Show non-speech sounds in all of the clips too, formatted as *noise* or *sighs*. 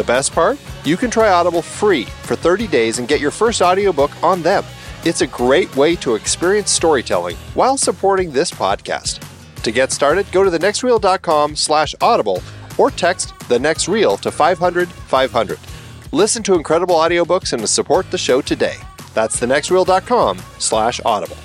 The best part? You can try Audible free for 30 days and get your first audiobook on them. It's a great way to experience storytelling while supporting this podcast. To get started, go to thenextreel.com slash audible or text the next reel to 500 500. Listen to incredible audiobooks and support the show today. That's thenextreel.com slash audible.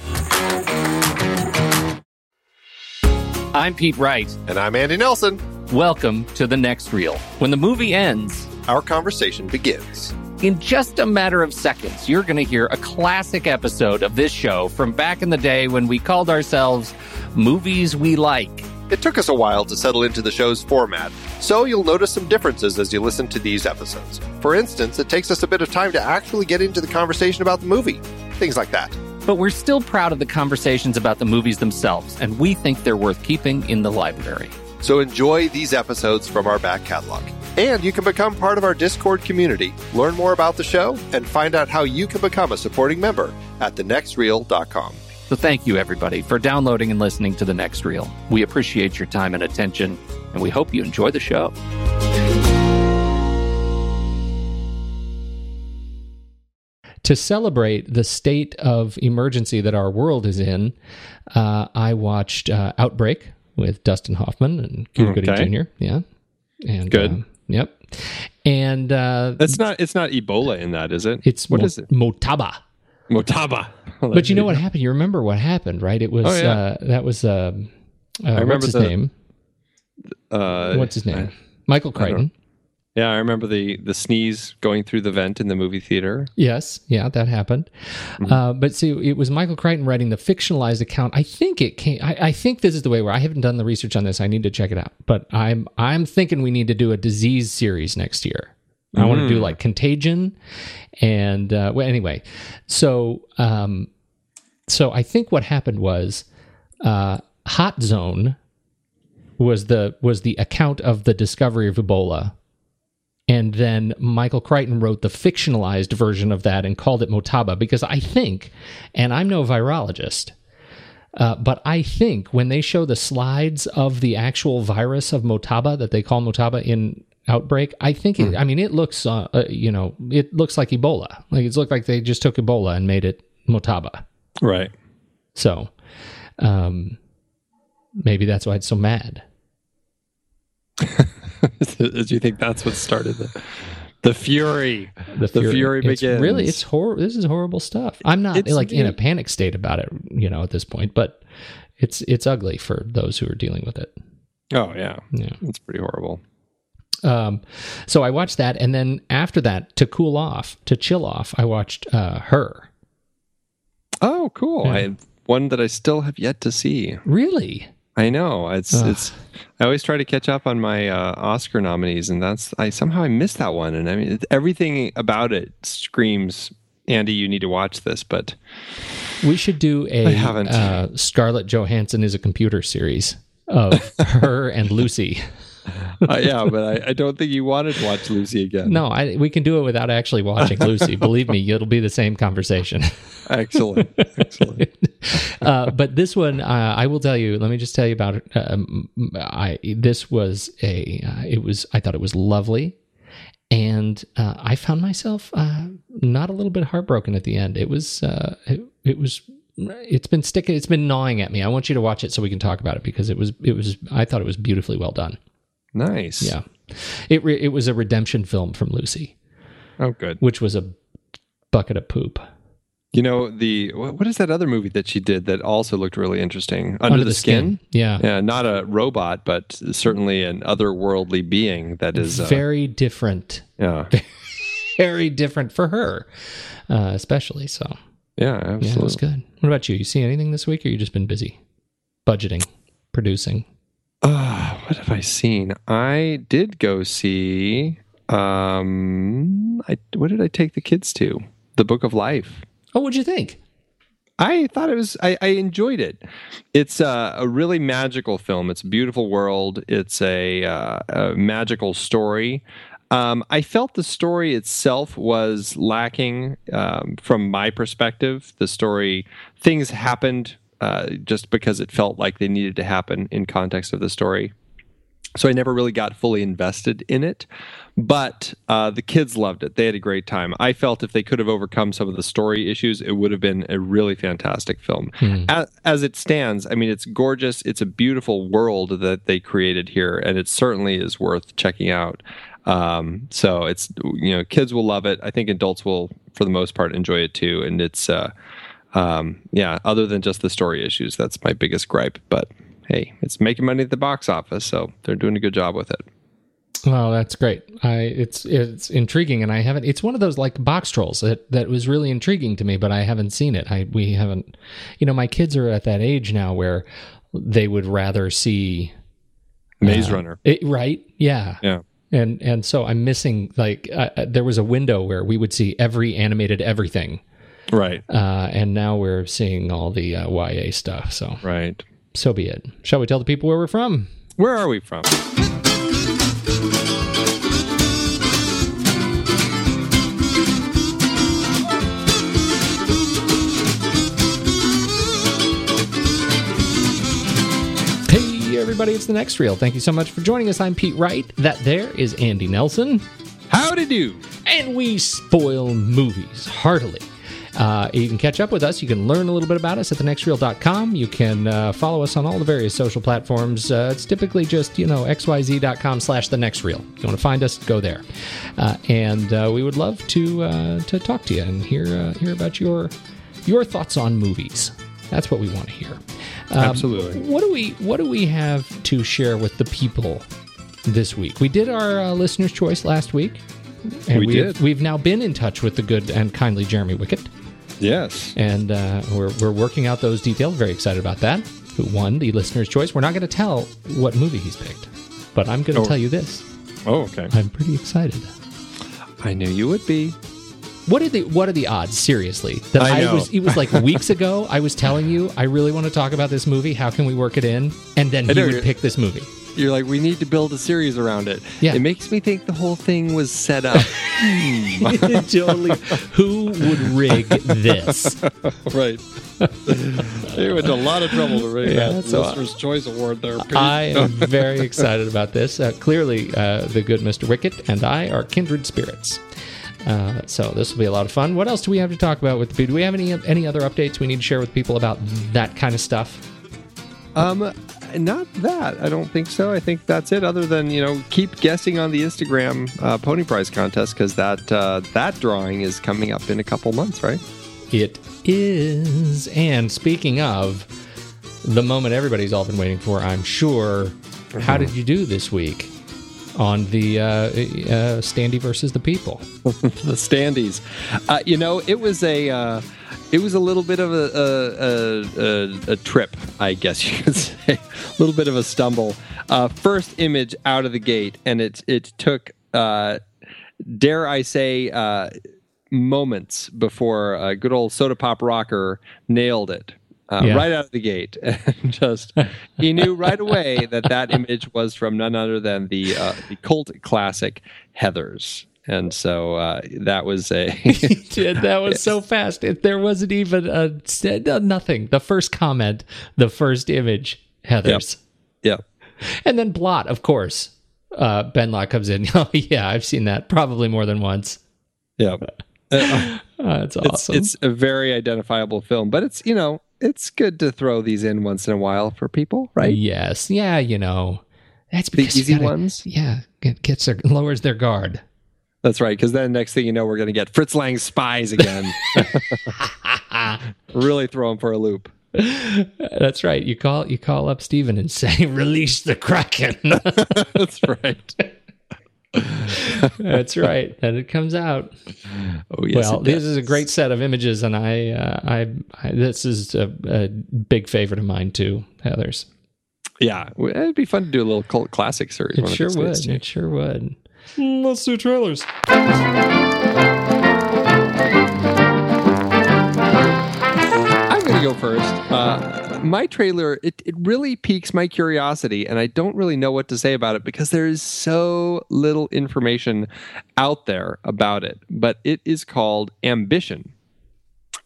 I'm Pete Wright. And I'm Andy Nelson. Welcome to The Next Reel. When the movie ends, our conversation begins. In just a matter of seconds, you're going to hear a classic episode of this show from back in the day when we called ourselves Movies We Like. It took us a while to settle into the show's format, so you'll notice some differences as you listen to these episodes. For instance, it takes us a bit of time to actually get into the conversation about the movie, things like that. But we're still proud of the conversations about the movies themselves, and we think they're worth keeping in the library. So enjoy these episodes from our back catalog. And you can become part of our Discord community, learn more about the show, and find out how you can become a supporting member at thenextreel.com. So thank you, everybody, for downloading and listening to The Next Reel. We appreciate your time and attention, and we hope you enjoy the show. To celebrate the state of emergency that our world is in, uh, I watched uh, Outbreak with Dustin Hoffman and Cuba okay. Gooding Jr. Yeah, and good. Uh, yep. And uh, it's not it's not Ebola in that, is it? It's what mo- is it? Motaba. Motaba. *laughs* but you know what happened? You remember what happened, right? It was oh, yeah. uh, that was uh, uh, I remember what's his the, name? Uh, what's his name? Michael Crichton. Yeah, I remember the the sneeze going through the vent in the movie theater. Yes, yeah, that happened. Mm-hmm. Uh, but see, it was Michael Crichton writing the fictionalized account. I think it came. I, I, think this is the way where I haven't done the research on this. I need to check it out. But I'm I'm thinking we need to do a disease series next year. Mm. I want to do like Contagion, and uh, well, anyway, so um, so I think what happened was uh, Hot Zone was the was the account of the discovery of Ebola and then Michael Crichton wrote the fictionalized version of that and called it Motaba because I think, and I'm no virologist, uh, but I think when they show the slides of the actual virus of Motaba that they call Motaba in outbreak, I think it, mm. I mean it looks uh, uh, you know it looks like Ebola. Like it's looked like they just took Ebola and made it Motaba. Right. So, um, maybe that's why it's so mad. *laughs* *laughs* Do you think that's what started the the fury? The fury, the fury it's begins. Really, it's horrible. This is horrible stuff. I'm not it's, like in a panic state about it, you know, at this point, but it's it's ugly for those who are dealing with it. Oh yeah, yeah, it's pretty horrible. Um, so I watched that, and then after that, to cool off, to chill off, I watched uh, her. Oh, cool! Yeah. I one that I still have yet to see. Really? I know it's Ugh. it's. I always try to catch up on my uh, Oscar nominees, and that's I somehow I missed that one. And I mean, everything about it screams, Andy, you need to watch this. But we should do a uh, Scarlett Johansson is a computer series of *laughs* her and Lucy. *laughs* uh, yeah, but I, I, don't think you wanted to watch Lucy again. No, I, we can do it without actually watching Lucy. *laughs* Believe me, it'll be the same conversation. excellent, excellent. *laughs* Uh, but this one, uh, I will tell you. Let me just tell you about it. Um, I this was a. Uh, it was. I thought it was lovely, and uh, I found myself uh, not a little bit heartbroken at the end. It was. It, it was it's been sticking it's been gnawing at me i want you to watch it so we can talk about it because it was it was i thought it was beautifully well done Nice. Yeah. It re- it was a redemption film from Lucy. Oh, good. Which was a bucket of poop. You know the what is that other movie that she did that also looked really interesting? Under, Under the, the skin? skin? Yeah, yeah. Not a robot, but certainly an otherworldly being that is uh, very different. Yeah, *laughs* very different for her, uh, especially. So yeah, absolutely. Yeah, it was good. What about you? You see anything this week, or you just been busy budgeting, producing? Uh, what have I seen? I did go see. Um, I what did I take the kids to? the Book of Life. Oh, what'd you think? I thought it was. I, I enjoyed it. It's a, a, really magical film. It's a beautiful world. It's a, uh, a magical story. Um, I felt the story itself was lacking um, from my perspective. The story, things happened uh, just because it felt like they needed to happen in context of the story. So I never really got fully invested in it, but uh, the kids loved it. They had a great time. I felt if they could have overcome some of the story issues, it would have been a really fantastic film. Hmm. As, as, it stands, I mean, it's gorgeous. It's a beautiful world that they created here, and it certainly is worth checking out. Um, so it's you know, kids will love it. I think adults will, for the most part, enjoy it too. And it's uh, um, yeah, other than just the story issues, that's my biggest gripe. But hey, it's making money at the box office, so they're doing a good job with it. Oh, that's great. I it's it's intriguing, and I haven't. It's one of those like box trolls that that was really intriguing to me, but I haven't seen it. I we haven't. You know, my kids are at that age now where they would rather see Maze uh, Runner, it, right? Yeah, yeah. And and so I'm missing like uh, uh there was a window where we would see every animated everything, right? Uh, and now we're seeing all the uh, YA stuff. So right so be it. Shall we tell the people where we're from? Where are we from? Hey, everybody, it's the next reel. Thank you so much for joining us. I'm Pete Wright. That there is Andy Nelson. Howdy do. And we spoil movies heartily. Uh, you can catch up with us. You can learn a little bit about us at thenextreel.com. You can uh, follow us on all the various social platforms. Uh, it's typically just, you know, xyz.com slash the next reel. If you want to find us, go there. Uh, and uh, we would love to uh, to talk to you and hear hear about your your thoughts on movies. That's what we want to hear. Um, Absolutely. What do we What do we have to share with the people this week? We did our listener's choice last week. And we did. we've now been in touch with the good and kindly Jeremy Wickett. Yes. And uh, we're, we're working out those details. Very excited about that. Who won the listener's choice? We're not going to tell what movie he's picked, but I'm going to oh. tell you this. Oh, okay. I'm pretty excited. I knew you would be. What are the what are the odds? Seriously, that I, I was it was like weeks ago. I was telling you I really want to talk about this movie. How can we work it in? And then he would pick this movie you're like, we need to build a series around it. Yeah. It makes me think the whole thing was set up. *laughs* totally. Who would rig this? right. they went to a lot of trouble to rig yeah, that so Listener's Choice Award there. Pete. I am very excited about this. Uh, clearly, uh, the good Mr. Wickett and I are kindred spirits. Uh, so this will be a lot of fun. What else do we have to talk about with the Do we have any any other updates we need to share with people about that kind of stuff? Um, not that. I don't think so. I think that's it. Other than you know, keep guessing on the Instagram uh, Pony Prize contest because that uh, that drawing is coming up in a couple months, right? It is. And speaking of the moment everybody's all been waiting for, I'm sure. Mm-hmm. How did you do this week? on the uh, uh, Standy versus the People. *laughs* the Standys. Uh, you know, it was a uh, it was a little bit of a, a, a, a, trip, I guess you could *laughs* say, a little bit of a stumble. Uh, first image out of the gate, and it it took, uh, dare I say, uh, moments before a good old soda pop rocker nailed it. Uh, yeah. Right out of the gate, *laughs* and just he knew right away that that image was from none other than the uh, the cult classic Heathers and so uh, that was a *laughs* that was so *laughs* fast. It, there wasn't even a uh, nothing. The first comment, the first image, Heathers. Yeah. And then blot, of course. Uh, ben Law comes in. *laughs* Oh yeah, I've seen that probably more than once. Yeah. Uh, that's awesome. It's, it's a very identifiable film, but it's you know it's good to throw these in once in a while for people, right? Yes. Yeah. You know, that's the easy gotta, ones. Yeah, it gets their lowers their guard. That's right, because then next thing you know, we're going to get Fritz Lang's spies again. *laughs* really throw him for a loop. That's right. You call you call up Steven and say, *laughs* "Release the Kraken." *laughs* That's right. That's right. And it comes out. Oh yes. Well, this is a great set of images, and I, uh, I, I, this is a, a, big favorite of mine too, Heathers. Yeah, it'd be fun to do a little cult classic series. It sure would. It sure would. *laughs* Let's do trailers. I'm going to go first. Uh, my trailer, it, it really piques my curiosity, and I don't really know what to say about it because there is so little information out there about it. But it is called Ambition.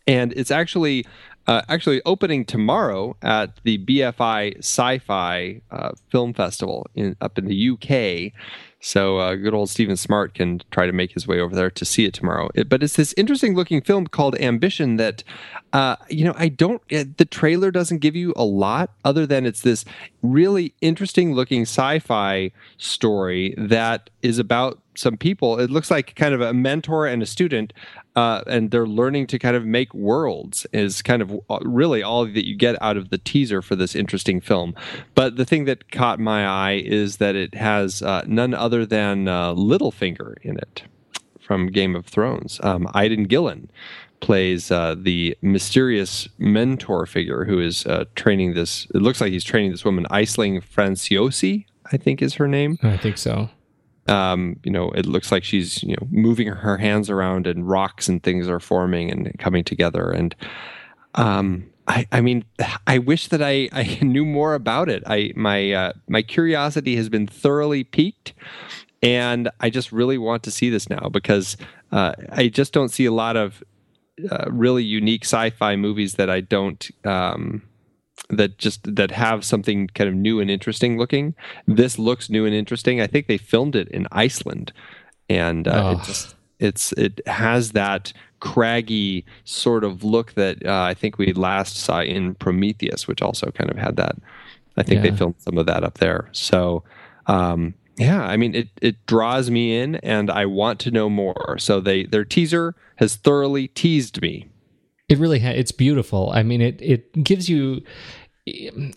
And it's actually uh, actually opening tomorrow at the BFI Sci Fi uh, Film Festival in, up in the UK so uh, good old Stephen Smart can try to make his way over there to see it tomorrow. It, but it's this interesting looking film called Ambition that, uh, you know, I don't. Uh, the trailer doesn't give you a lot other than it's this really interesting looking sci-fi story that is about some people. It looks like kind of a mentor and a student, uh, and they're learning to kind of make worlds. Is kind of uh, really all that you get out of the teaser for this interesting film. But the thing that caught my eye is that it has uh, none other than uh, Littlefinger in it from Game of Thrones. Um, Aidan Gillen plays uh, the mysterious mentor figure who is uh, training this. It looks like he's training this woman, Aisling Franciosi, I think is her name. I think so. Um, you know, it looks like she's you know moving her hands around and rocks and things are forming and coming together. And um, I, I mean, *sighs* I wish that I, I *laughs* knew more about it. I my uh, my curiosity has been thoroughly piqued, and I just really want to see this now because uh, I just don't see a lot of uh, really unique sci-fi movies that I don't um, that just that have something kind of new and interesting looking. This looks new and interesting. I think they filmed it in Iceland, and uh, oh. it just it's it has that craggy sort of look that uh, I think we last saw in Prometheus, which also kind of had that. I think yeah. they filmed some of that up there. So. Um, yeah, I mean it it draws me in and I want to know more. So they their teaser has thoroughly teased me. It really ha- it's beautiful. I mean it it gives you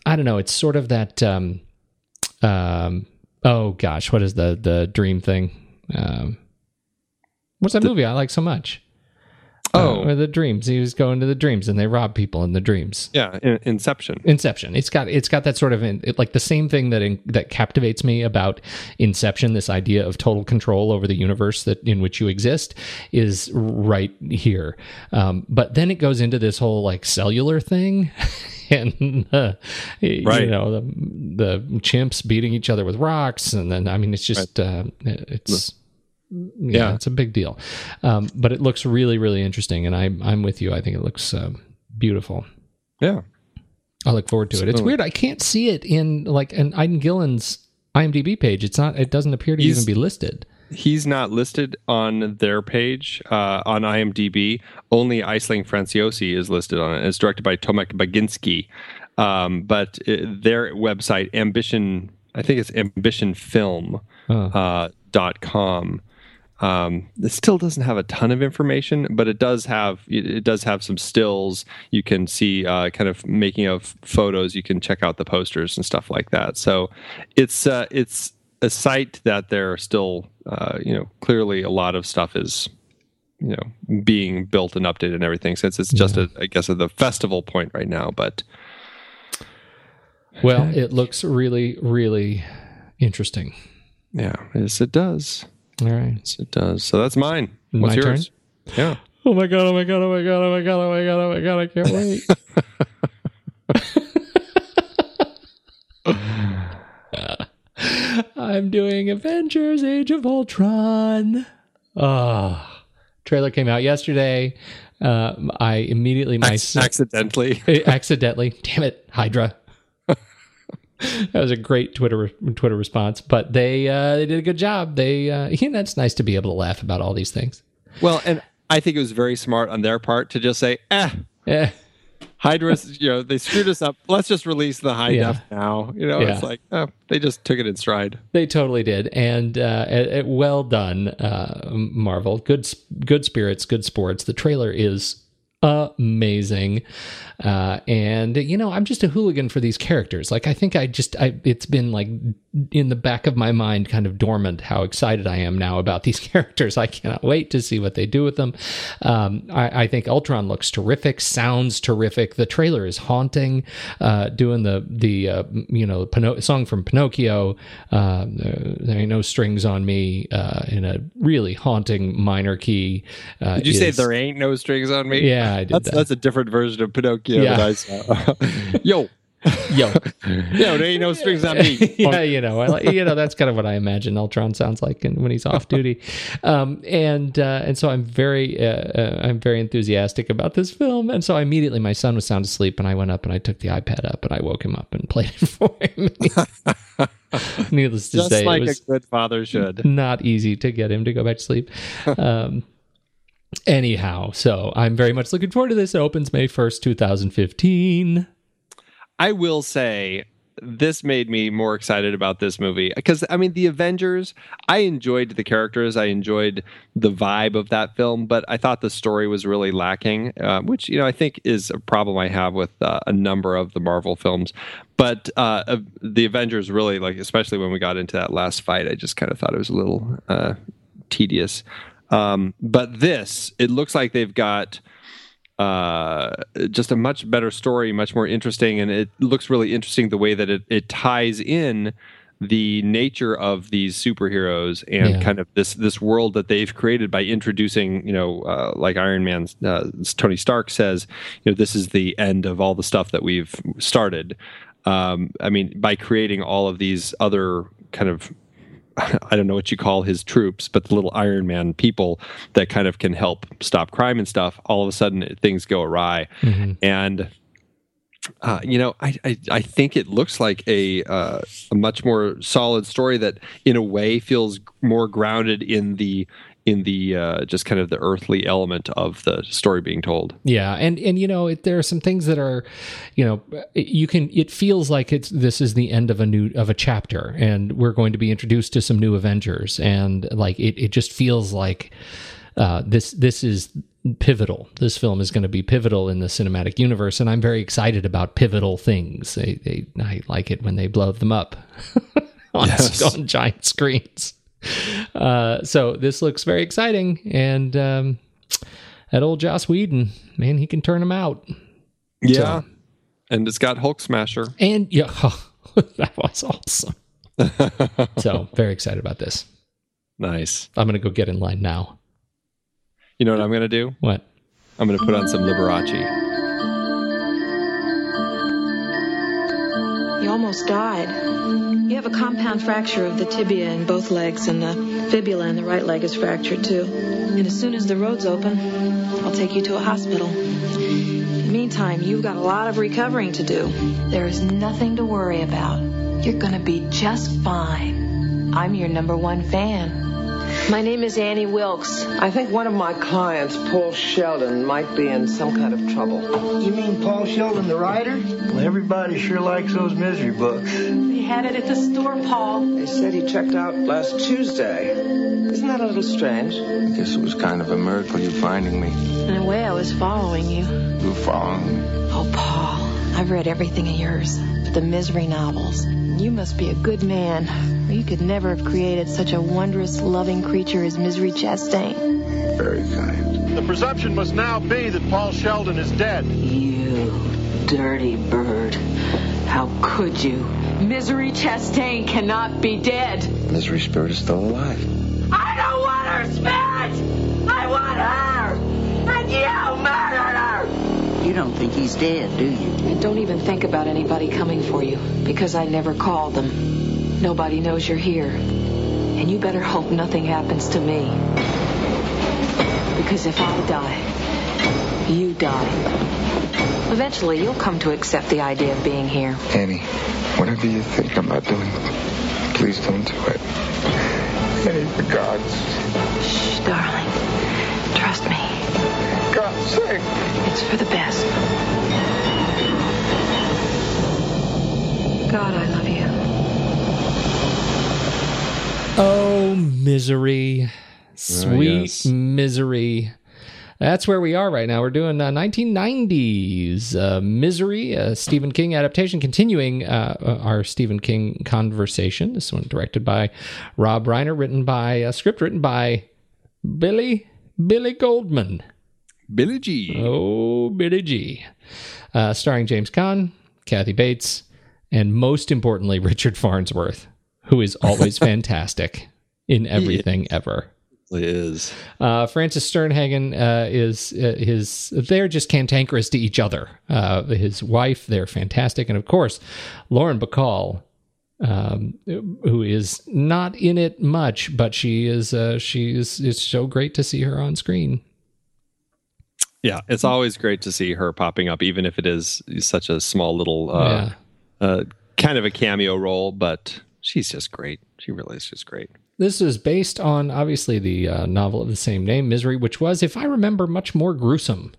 I don't know, it's sort of that um um oh gosh, what is the the dream thing? Um what's that the, movie I like so much? Oh, the dreams. He was going to the dreams, and they rob people in the dreams. Yeah, Inception. Inception. It's got it's got that sort of it, like the same thing that in, that captivates me about Inception. This idea of total control over the universe that in which you exist is right here. Um, but then it goes into this whole like cellular thing. *laughs* and uh, right. you know the the chimps beating each other with rocks, and then I mean it's just right. uh, it's yeah, yeah, it's a big deal. Um, but it looks really, really interesting, and I'm I'm with you. I think it looks uh, beautiful. Yeah, I look forward to so, it. It's weird. I can't see it in like an Aidan Gillen's IMDb page. It's not. It doesn't appear to even be listed. He's not listed on their page uh, on IMDb. Only Aisling Franciosi is listed on it. It's directed by Tomek Baginski, um, but it, uh, their website, Ambition, I think it's ambitionfilm.com. Uh, dot com um, it still doesn't have a ton of information, but it does have it does have some stills. You can see uh, kind of making of photos. You can check out the posters and stuff like that. So it's uh, it's a site that there are still uh, you know clearly a lot of stuff is you know being built and updated and everything since it's just yeah. a, I guess at the festival point right now. But well, it looks really really interesting. Yeah, yes, it does. All right. Yes, it does. So that's mine. What's My yours? Turn? Yeah. Oh my god! Oh my god! Oh my god! Oh my god! Oh my god! Oh my god! I can't wait. *laughs* *laughs* I'm doing Avengers: Age of Ultron. Ah, oh, trailer came out yesterday. Uh, I immediately my accidentally *laughs* accidentally. Damn it, Hydra. That was a great Twitter Twitter response. But they uh, they did a good job. They uh, you know, it's nice to be able to laugh about all these things. Well, and I think it was very smart on their part to just say, "eh, yeah." Hydra's, you know, they screwed us up. Let's just release the high yeah. def now. You know, yeah. it's like oh, they just took it in stride. They totally did, and uh, it, it, well done, uh, Marvel. Good, good spirits, good sports. The trailer is amazing. Uh, and you know, I'm just a hooligan for these characters. Like, I think I just, I, it's been like in the back of my mind, kind of dormant, how excited I am now about these *laughs* characters. I cannot wait to see what they do with them. Um, I, I, think Ultron looks terrific, sounds terrific. The trailer is haunting. Uh, doing the the uh, you know Pino- song from Pinocchio, uh, there ain't no strings on me, uh, in a really haunting minor key. Uh, Did you is, say there ain't no strings on me? Yeah Yeah, I did That's that. that's a different version of Pinocchio Yeah. that I *laughs* saw. *laughs* Yo, Yo, *laughs* yo, there ain't no strings on me. yeah, you know, I you know, that's kind of what I imagine Ultron sounds like when he's off duty, um, and uh, and so I'm very, uh, uh, I'm very enthusiastic about this film, and so immediately my son was sound asleep, and I went up and I took the iPad up and I woke him up and played it for him. Needless to Just say, like it was a good father should. not easy to get him to go back to sleep. Um, anyhow, so I'm very much looking forward to this. It opens May 1st, 2015. I will say this made me more excited about this movie because I mean the Avengers I enjoyed the characters I enjoyed the vibe of that film but I thought the story was really lacking uh, which you know I think is a problem I have with uh, a number of the Marvel films but uh, the Avengers really like especially when we got into that last fight I just kind of thought it was a little uh, tedious um, but this it looks like they've got uh, just a much better story, much more interesting, and it looks really interesting the way that it, it ties in the nature of these superheroes and Yeah. kind of this this world that they've created by introducing, you know, uh, like Iron Man, uh, Tony Stark says, you know, this is the end of all the stuff that we've started. Um, I mean, by creating all of these other kind of *laughs* I don't know what you call his troops, but the little Iron Man people that kind of can help stop crime and stuff. All of a sudden, things go awry, and uh, you know, I, I I think it looks like a uh, a much more solid story that, in a way, feels more grounded in the in the uh, just kind of the earthly element of the story being told. Yeah, and and you know it, there are some things that are, you know, you can. It feels like it's this is the end of a new of a chapter, and we're going to be introduced to some new Avengers, and like it, it just feels like uh, this this is pivotal. This film is going to be pivotal in the cinematic universe, and I'm very excited about pivotal things. They, they I like it when they blow them up *laughs* on, Yes. on giant screens. Uh, so this looks very exciting, and um, that old Joss Whedon, man, he can turn them out. Yeah, and it's got Hulk Smasher. And yeah, *laughs* that was awesome. so very excited about this. Nice. I'm gonna go get in line now. You know what I'm gonna do? What? I'm gonna put on some Liberace. Almost died. You have a compound fracture of the tibia in both legs, and the fibula in the right leg is fractured too. And as soon as the road's open, I'll take you to a hospital. In the meantime, you've got a lot of recovering to do. There is nothing to worry about. You're gonna be just fine. I'm your number one fan. My name is Annie Wilkes. I think one of my clients, Paul Sheldon, might be in some kind of trouble. You mean Paul Sheldon, the writer? Well, everybody sure likes those misery books. We had it at the store, Paul. They said he checked out last Tuesday. Isn't that a little strange? I guess it was kind of a miracle you finding me. In a way, I was following you. You were following me. Oh, Paul, I've read everything of yours, but the misery novels. You must be a good man, or you could never have created such a wondrous, loving creature as Misery Chastain. Very kind. The presumption must now be that Paul Sheldon is dead. You dirty bird. How could you? Misery Chastain cannot be dead. Misery Spirit is still alive. I don't want her spirit! I want her! And you murdered her! You don't think he's dead, do you? And don't even think about anybody coming for you, because I never called them. Nobody knows you're here. And you better hope nothing happens to me. Because if I die, you die. Eventually, you'll come to accept the idea of being here. Annie, whatever you think I'm about doing, please don't do it. Annie, for God's, Shh, darling. Trust me. God's sake. It's for the best. God, I love you. Oh, misery. Sweet yes. misery. That's where we are right now. We're doing uh, 1990s uh, Misery, a Stephen King adaptation, continuing uh, uh, our Stephen King conversation. This one directed by Rob Reiner, written by, a script written by Billy, Billy Goldman. Billy G. Oh, Billy G. Uh, starring James Caan, Kathy Bates, and most importantly, *laughs* Richard Farnsworth, who is always *laughs* fantastic in everything ever. It is. Uh, Frances Sternhagen uh, is uh, his. They're just cantankerous to each other. Uh, his wife, they're fantastic, and of course, Lauren Bacall, um, who is not in it much, but she is. Uh, she is. It's so great to see her on screen. Yeah, it's always great to see her popping up, even if it is such a small little, uh, Yeah. kind of a cameo role. But she's just great. She really is just great. This is based on obviously the uh, novel of the same name, Misery, which was, if I remember, much more gruesome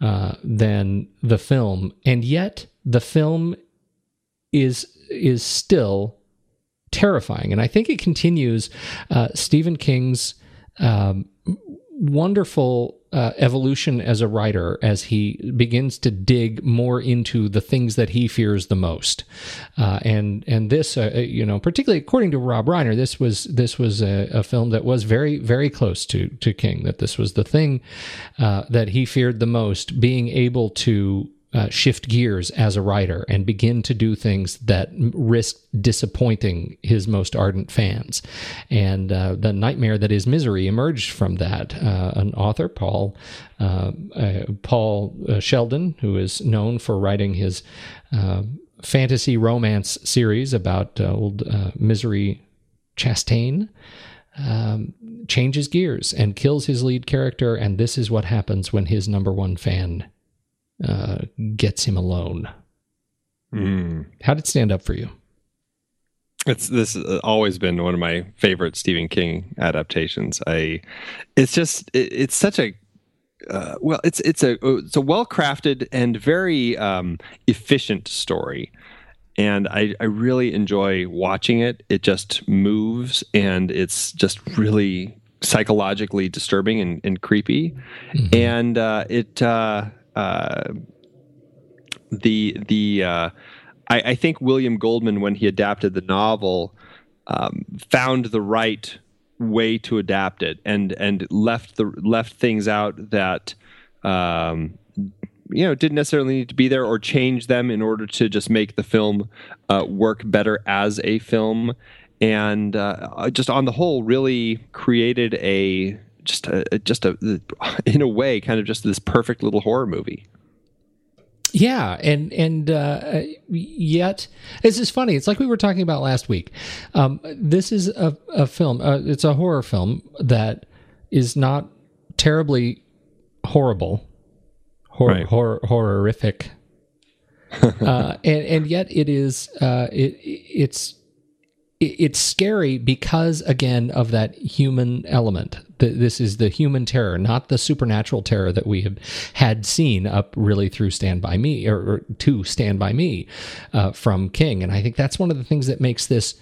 uh, than the film, and yet the film is is still terrifying. And I think it continues uh, Stephen King's um, wonderful uh, evolution as a writer as he begins to dig more into the things that he fears the most. Uh, and and this, uh, you know, particularly according to Rob Reiner, this was this was a, a film that was very very close to to King. That this was the thing uh, that he feared the most, being able to uh, shift gears as a writer and begin to do things that risk disappointing his most ardent fans. And uh, the nightmare that is misery emerged from that. Uh, an author, Paul uh, uh, Paul uh, Sheldon, who is known for writing his fantasy romance series about old Misery Chastain. Um, changes gears and kills his lead character, and this is what happens when his number one fan uh, gets him alone. Mm. How did it stand up for you? It's this has always been one of my favorite Stephen King adaptations. I, it's just it, it's such a uh, well, it's it's a it's a well crafted and very um, efficient story, and I I really enjoy watching it. It just moves, and it's just really psychologically disturbing and, and creepy, and uh, it. Uh, uh, the the uh, I, I think William Goldman, when he adapted the novel, um, found the right way to adapt it and and left the left things out that um, you know didn't necessarily need to be there or change them in order to just make the film uh, work better as a film. And uh, just on the whole really created a just a just a *laughs* in a way kind of just this perfect little horror movie Yeah, and and uh, yet this is funny. It's like we were talking about last week. Um, this is a, a film. Uh, it's a horror film that is not terribly horrible, hor- Right. horror horrific, *laughs* uh, and and yet it is. Uh, it it's it- it's scary because again of that human element. Th- this is the human terror not the supernatural terror that we have had seen up really through stand by me or, or to stand by me uh, from king. And i think that's one of the things that makes this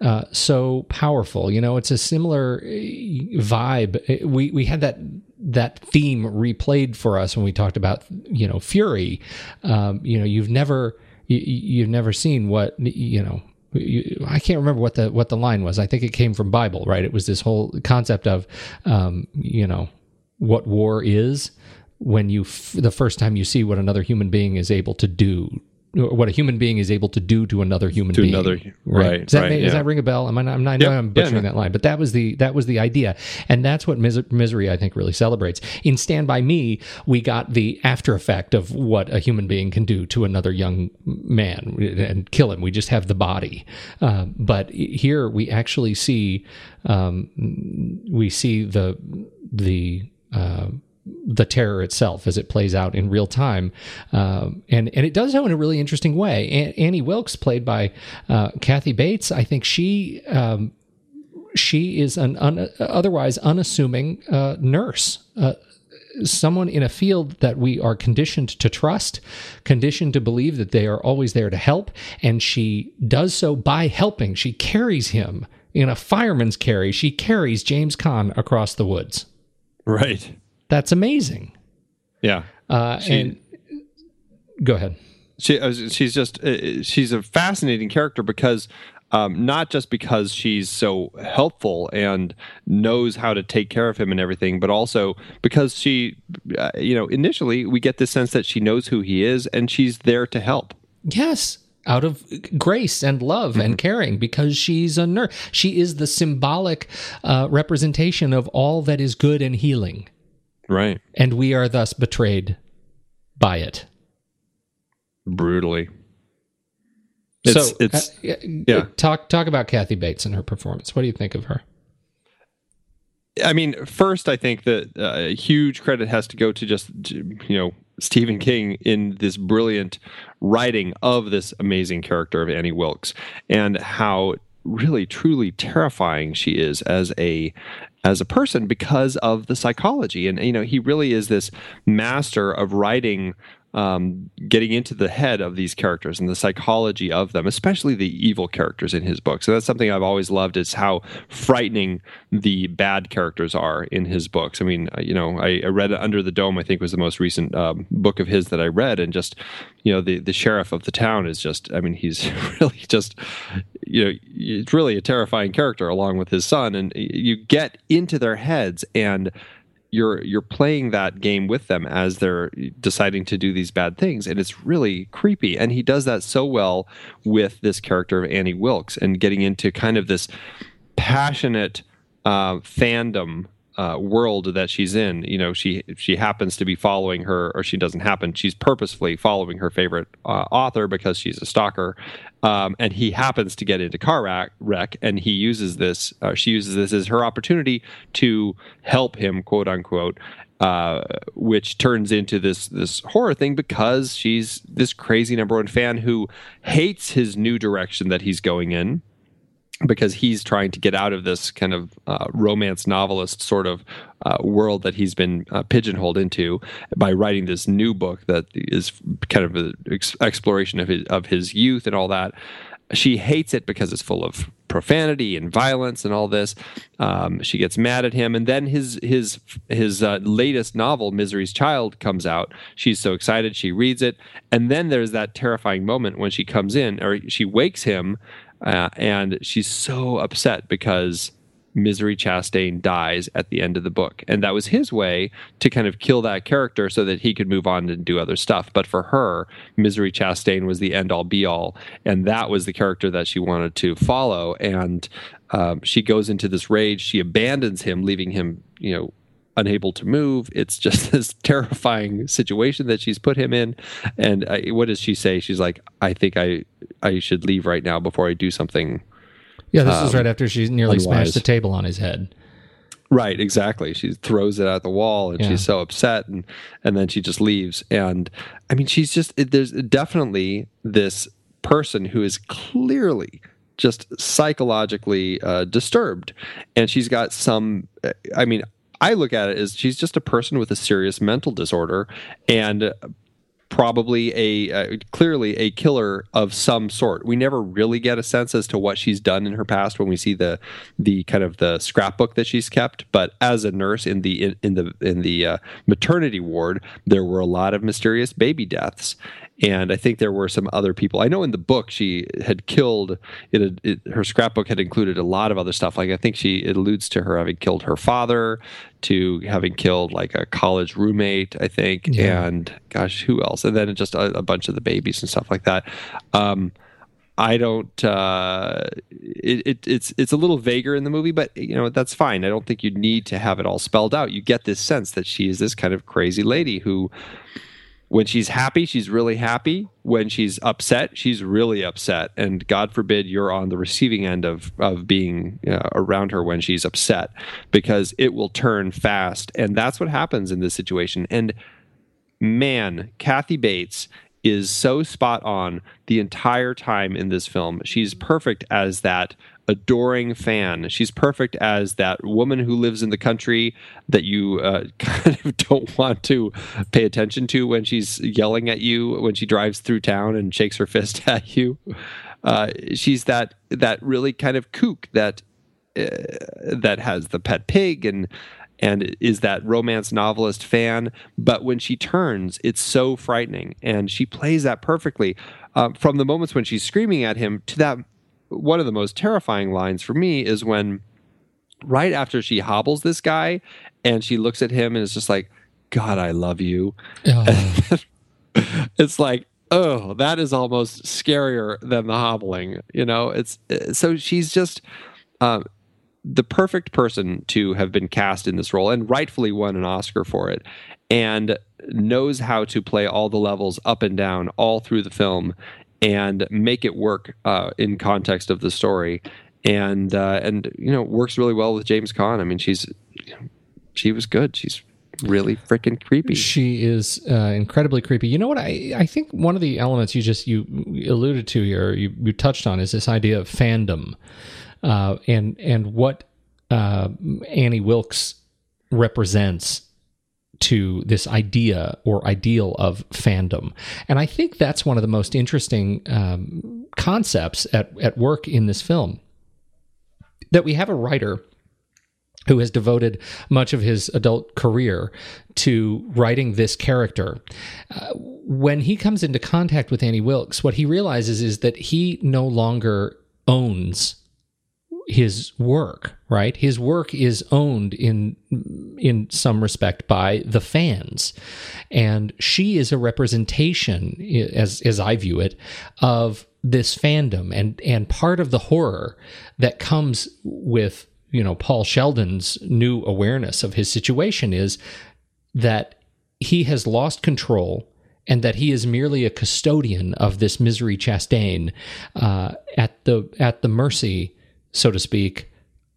uh, so powerful. You know it's a similar uh, vibe. Uh, we we had that that theme replayed for us when we talked about you know fury. Um, you know you've never you, you've never seen what you know I can't remember what the what the line was. I think it came from Bible, right? It was this whole concept of, um, you know, what war is when you f- the first time you see what another human being is able to do, what a human being is able to do to another human To being. another- right, Does that, right, make- does that ring a bell? Am I, I'm not, I know Yep, I'm yeah, butchering no. that line, but that was the that was the idea, and that's what mis- misery I think really celebrates. In Stand by Me, we got the after effect of what a human being can do to another young man and kill him. We just have the body, uh, but here we actually see um, we see the the uh, the terror itself as it plays out in real time, um, and and it does so in a really interesting way. An- Annie Wilkes, played by uh, Kathy Bates, I think she um, she is an un- otherwise unassuming uh, nurse. Uh, Someone in a field that we are conditioned to trust, conditioned to believe that they are always there to help, and she does so by helping. She carries him in a fireman's carry. She carries James Caan across the woods. right That's amazing. yeah Uh, She- and go ahead. she uh, she's just uh, she's a fascinating character because um, not just because she's so helpful and knows how to take care of him and everything, but also because she, uh, you know, initially we get the sense that she knows who he is and she's there to help. Yes, out of grace and love Mm-hmm. and caring because she's a nurse. She is the symbolic uh, representation of all that is good and healing, Right. and we are thus betrayed by it. Brutally. It's, so, it's, uh, yeah. talk talk about Kathy Bates and her performance. What do you think of her? I mean, first, I think that uh, huge credit has to go to just you know Stephen King in this brilliant writing of this amazing character of Annie Wilkes and how really truly terrifying she is as a as a person because of the psychology. And you know he really is this master of writing um, getting into the head of these characters and the psychology of them, especially the evil characters in his books. So that's something I've always loved is how frightening the bad characters are in his books. I mean, uh, you know, I, I read Under the Dome. I think was the most recent um, book of his that I read, and just you know, the the sheriff of the town is just. I mean, he's *laughs* really just you know, it's really a terrifying character along with his son, and you get into their heads and you're you're playing that game with them as they're deciding to do these bad things and it's really creepy and he does that so well with this character of Annie Wilkes and getting into kind of this passionate uh, fandom uh, world that she's in. You know, she she happens to be following her, or she doesn't happen. She's purposefully following her favorite uh, author because she's a stalker, um, and he happens to get into car wreck, and he uses this. Uh, she uses this as her opportunity to help him, quote unquote. Uh, which turns into this this horror thing because she's this crazy number one fan who hates his new direction that he's going in because he's trying to get out of this kind of uh, romance novelist sort of uh, world that he's been uh, pigeonholed into by writing this new book that is kind of an ex- exploration of his of his youth and all that. She hates it because it's full of profanity and violence and all this. Um, she gets mad at him, and then his his his uh, latest novel, Misery's Child, comes out. She's so excited, she reads it, and then there's that terrifying moment when she comes in, or she wakes him, uh, and she's so upset because Misery Chastain dies at the end of the book. And that was his way to kind of kill that character so that he could move on and do other stuff. But for her, Misery Chastain was the end all be all. And that was the character that she wanted to follow. And um, she goes into this rage. She abandons him, leaving him, you know, unable to move. It's just *laughs* this terrifying situation that she's put him in. And I, what does she say? She's like, I think I, I should leave right now before I do something Yeah, this is Um, right after she nearly unwise. smashed the table on his head. Right, exactly. She throws it at the wall, and Yeah. she's so upset, and and then she just leaves. And I mean, she's just it- there's definitely this person who is clearly just psychologically uh, disturbed, and she's got some. I mean, I look at it as she's just a person with a serious mental disorder, and probably a uh, clearly a killer of some sort. We never really get a sense as to what she's done in her past when we see the the kind of the scrapbook that she's kept. But as a nurse in the in, in the in the uh, maternity ward, there were a lot of mysterious baby deaths. And I think there were some other people. I know in the book she had killed. It, had- it her scrapbook had included a lot of other stuff. Like I think she alludes to her having killed her father, to having killed like a college roommate. I think, Yeah. and gosh, who else? And then just a, a bunch of the babies and stuff like that. Um, I don't. Uh, it, it, it's it's a little vaguer in the movie, but you know that's fine. I don't think you need to have it all spelled out. You get this sense that she is this kind of crazy lady who, when she's happy, she's really happy. When she's upset, she's really upset. And God forbid you're on the receiving end of of being uh, around her when she's upset, because it will turn fast. And that's what happens in this situation. And man, Kathy Bates is so spot on the entire time in this film. She's perfect as that adoring fan. She's perfect as that woman who lives in the country that you uh, *laughs* kind of don't want to pay attention to when she's yelling at you when she drives through town and shakes her *laughs* fist at you. Uh, she's that that really kind of kook that uh, that has the pet pig and and is that romance novelist fan. But when she turns, it's so frightening, and she plays that perfectly. Um, from the moments when she's screaming at him to that, one of the most terrifying lines for me is when, right after she hobbles this guy, and she looks at him and is just like, "God, I love you." Oh, *laughs* it's like oh, that is almost scarier than the hobbling. You know, it's so she's just uh, the perfect person to have been cast in this role and rightfully won an Oscar for it, and knows how to play all the levels up and down all through the film and make it work uh, in context of the story. And uh, and you know works really well with James Caan. I mean, she's she was good. She's really freaking creepy. She is uh, incredibly creepy. You know what? I I think one of the elements you just you alluded to here, you, you touched on, is this idea of fandom, uh, and and what uh, Annie Wilkes represents to this idea or ideal of fandom. And I think that's one of the most interesting um, concepts at, at work in this film. That we have a writer who has devoted much of his adult career to writing this character. Uh, when he comes into contact with Annie Wilkes, what he realizes is that he no longer owns his work right? His work is owned in in some respect by the fans. And she is a representation as as i view it of this fandom and and part of the horror that comes with you know Paul Sheldon's new awareness of his situation is that he has lost control and that he is merely a custodian of this misery Chastain uh, at the at the mercy, so to speak,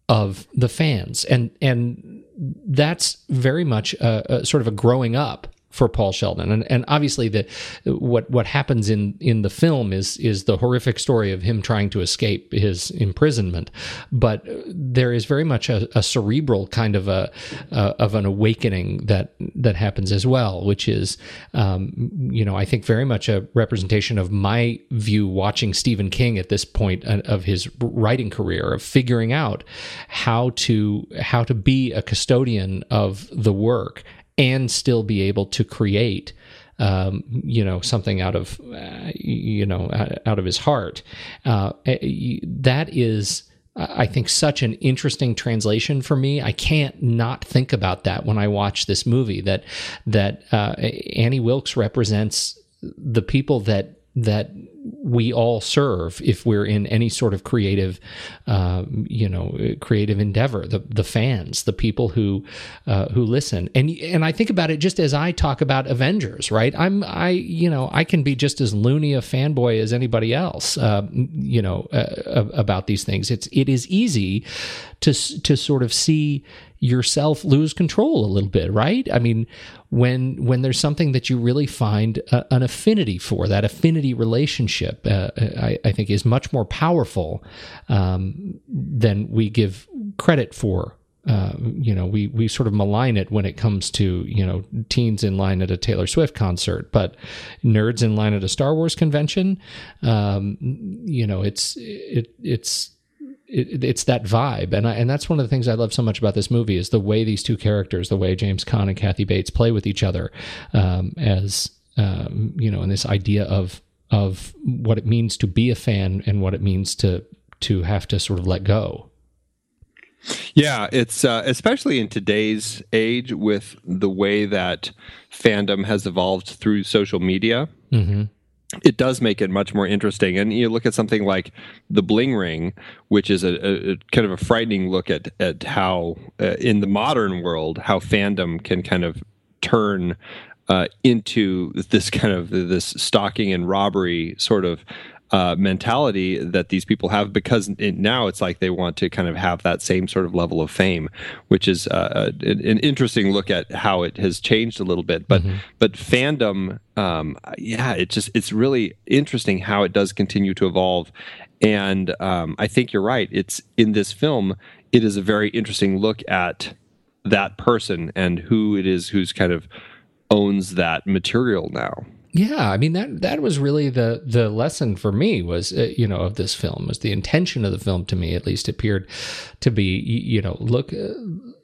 of the fans, and and that's very much a, a sort of a growing up for Paul Sheldon. And and obviously the what what happens in in the film is is the horrific story of him trying to escape his imprisonment. But there is very much a, a cerebral kind of a uh, of an awakening that that happens as well, which is um, you know I think very much a representation of my view watching Stephen King at this point of his writing career of figuring out how to how to be a custodian of the work and still be able to create um, you know something out of uh, you know out of his heart uh, eh, that is I think such an interesting translation for me. I can't not think about that when I watch this movie. That that uh, Annie Wilkes represents the people that that we all serve if we're in any sort of creative, uh, you know, creative endeavor. The the fans, the people who uh, who listen, and and I think about it just as I talk about Avengers, right? I'm I you know I can be just as loony a fanboy as anybody else, uh, you know, uh, about these things. It's it is easy to to sort of see yourself lose control a little bit, right? I mean, when when there's something that you really find a, an affinity for, that affinity relationship, uh, I, I, think is much more powerful um, than we give credit for. Uh, you know, we we sort of malign it when it comes to you know teens in line at a Taylor Swift concert, but nerds in line at a Star Wars convention, um, you know, it's it it's it, it's that vibe, and I, and that's one of the things I love so much about this movie is the way these two characters, the way James Caan and Kathy Bates play with each other, um, as um, you know, and this idea of of what it means to be a fan and what it means to to have to sort of let go. Yeah, it's uh, especially in today's age with the way that fandom has evolved through social media. Mm-hmm it does make it much more interesting. And you look at something like the Bling Ring, which is a, a kind of a frightening look at at how uh, in the modern world how fandom can kind of turn uh, into this kind of this stalking and robbery sort of uh, mentality that these people have because it, now it's like they want to kind of have that same sort of level of fame, which is uh, an, an, interesting look at how it has changed a little bit. But mm-hmm. but fandom, um, yeah, it just it's really interesting how it does continue to evolve. And um, I think you're right. It's in this film. It is a very interesting look at that person and who it is who's kind of owns that material now. Yeah, I mean that that was really the the lesson for me was uh, you know of this film was the intention of the film to me at least appeared to be you know look uh,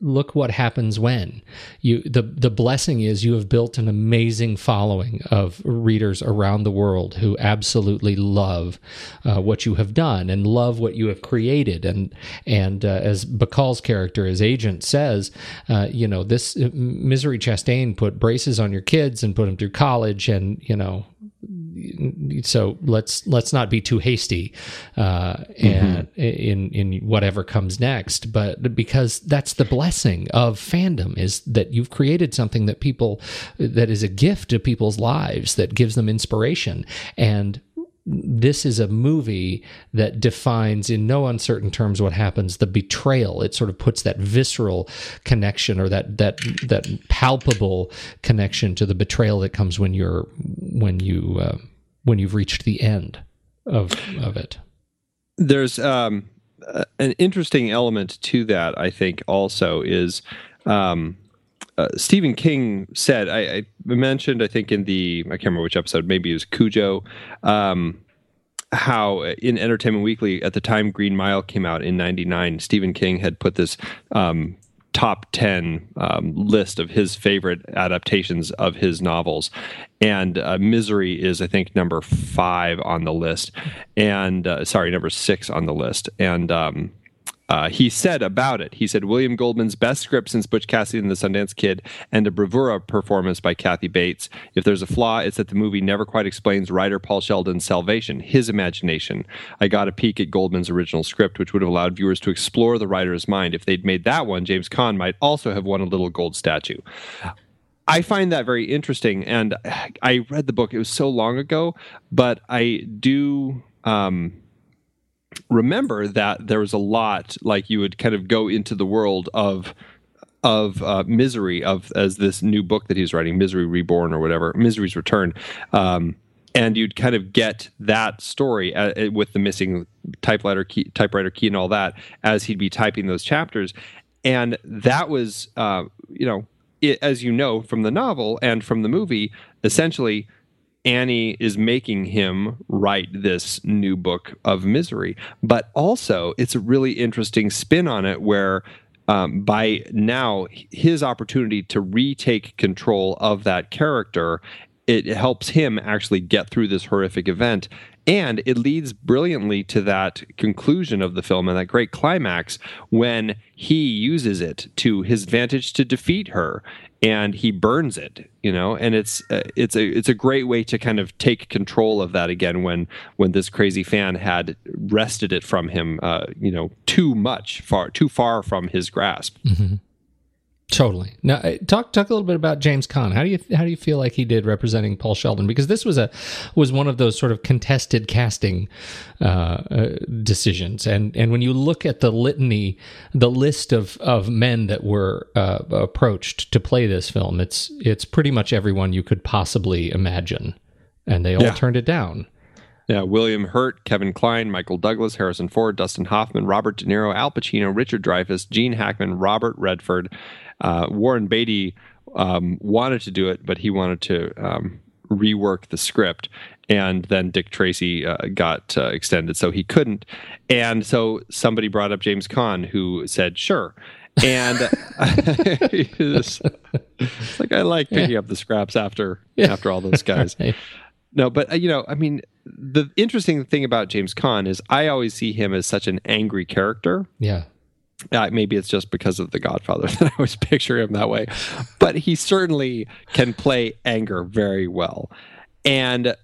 look what happens when. You the the blessing is you have built an amazing following of readers around the world who absolutely love uh, what you have done and love what you have created. And and uh, as Bacall's character his agent says uh, you know this uh, misery Chastain put braces on your kids and put them through college and you know so let's let's not be too hasty uh, and mm-hmm. in in whatever comes next. But because that's the blessing of fandom is that you've created something that people that is a gift to people's lives that gives them inspiration and this is a movie that defines in no uncertain terms what happens. The betrayal it sort of puts that visceral connection or that that that palpable connection to the betrayal that comes when you're when you uh, when you've reached the end of of it. There's um, an interesting element to that i think also is um, uh, Stephen King said, I, I, mentioned, I think in the, I can't remember which episode, maybe it was Cujo, um, how in Entertainment Weekly at the time Green Mile came out in 99, Stephen King had put this um, top 10 um, list of his favorite adaptations of his novels. And uh, Misery is, I think, number five on the list. And uh, sorry, number six on the list. And, um, uh, he said about it, he said William Goldman's best script since Butch Cassidy and the Sundance Kid, and a bravura performance by Kathy Bates. If there's a flaw, it's that the movie never quite explains writer Paul Sheldon's salvation, his imagination. I got a peek at Goldman's original script, which would have allowed viewers to explore the writer's mind. If they'd made that one, James Caan might also have won a little gold statue. I find that very interesting, and *sighs* I read the book. It was so long ago, but I do. Um, remember that there was a lot like you would kind of go into the world of of uh, misery of as this new book that he's writing misery reborn or whatever misery's return um, and you'd kind of get that story uh, uh, with the missing typewriter key typewriter key and all that as he'd be typing those chapters. And that was uh, you know it, as you know from the novel and from the movie essentially Annie is making him write this new book of misery. But also, it's a really interesting spin on it where um, by now his opportunity to retake control of that character it helps him actually get through this horrific event and it leads brilliantly to that conclusion of the film and that great climax when he uses it to his advantage to defeat her and he burns it you know and it's uh, it's a it's a great way to kind of take control of that again when when this crazy fan had wrested it from him uh, you know too much far too far from his grasp mm-hmm. Totally. Now, uh, talk talk a little bit about James Caan. How do you how do you feel like he did representing Paul Sheldon? Because this was a was one of those sort of contested casting uh, uh, decisions, and and when you look at the litany, the list of of men that were uh, approached to play this film, it's it's pretty much everyone you could possibly imagine, and they all yeah. turned it down. Yeah, William Hurt, Kevin Kline, Michael Douglas, Harrison Ford, Dustin Hoffman, Robert De Niro, Al Pacino, Richard Dreyfuss, Gene Hackman, Robert Redford, uh, Warren Beatty um, wanted to do it, but he wanted to um, rework the script. And then Dick Tracy uh, got uh, extended, so he couldn't. And so somebody brought up James Caan, who said, sure. And *laughs* it's, it's like I like picking yeah. up the scraps after yeah. after all those guys. *laughs* right. No, but uh, you know, I mean, the interesting thing about James Caan is I always see him as such an angry character. Yeah. Uh, maybe it's just because of The Godfather *laughs* that I always picture him that way, but he certainly can play anger very well, and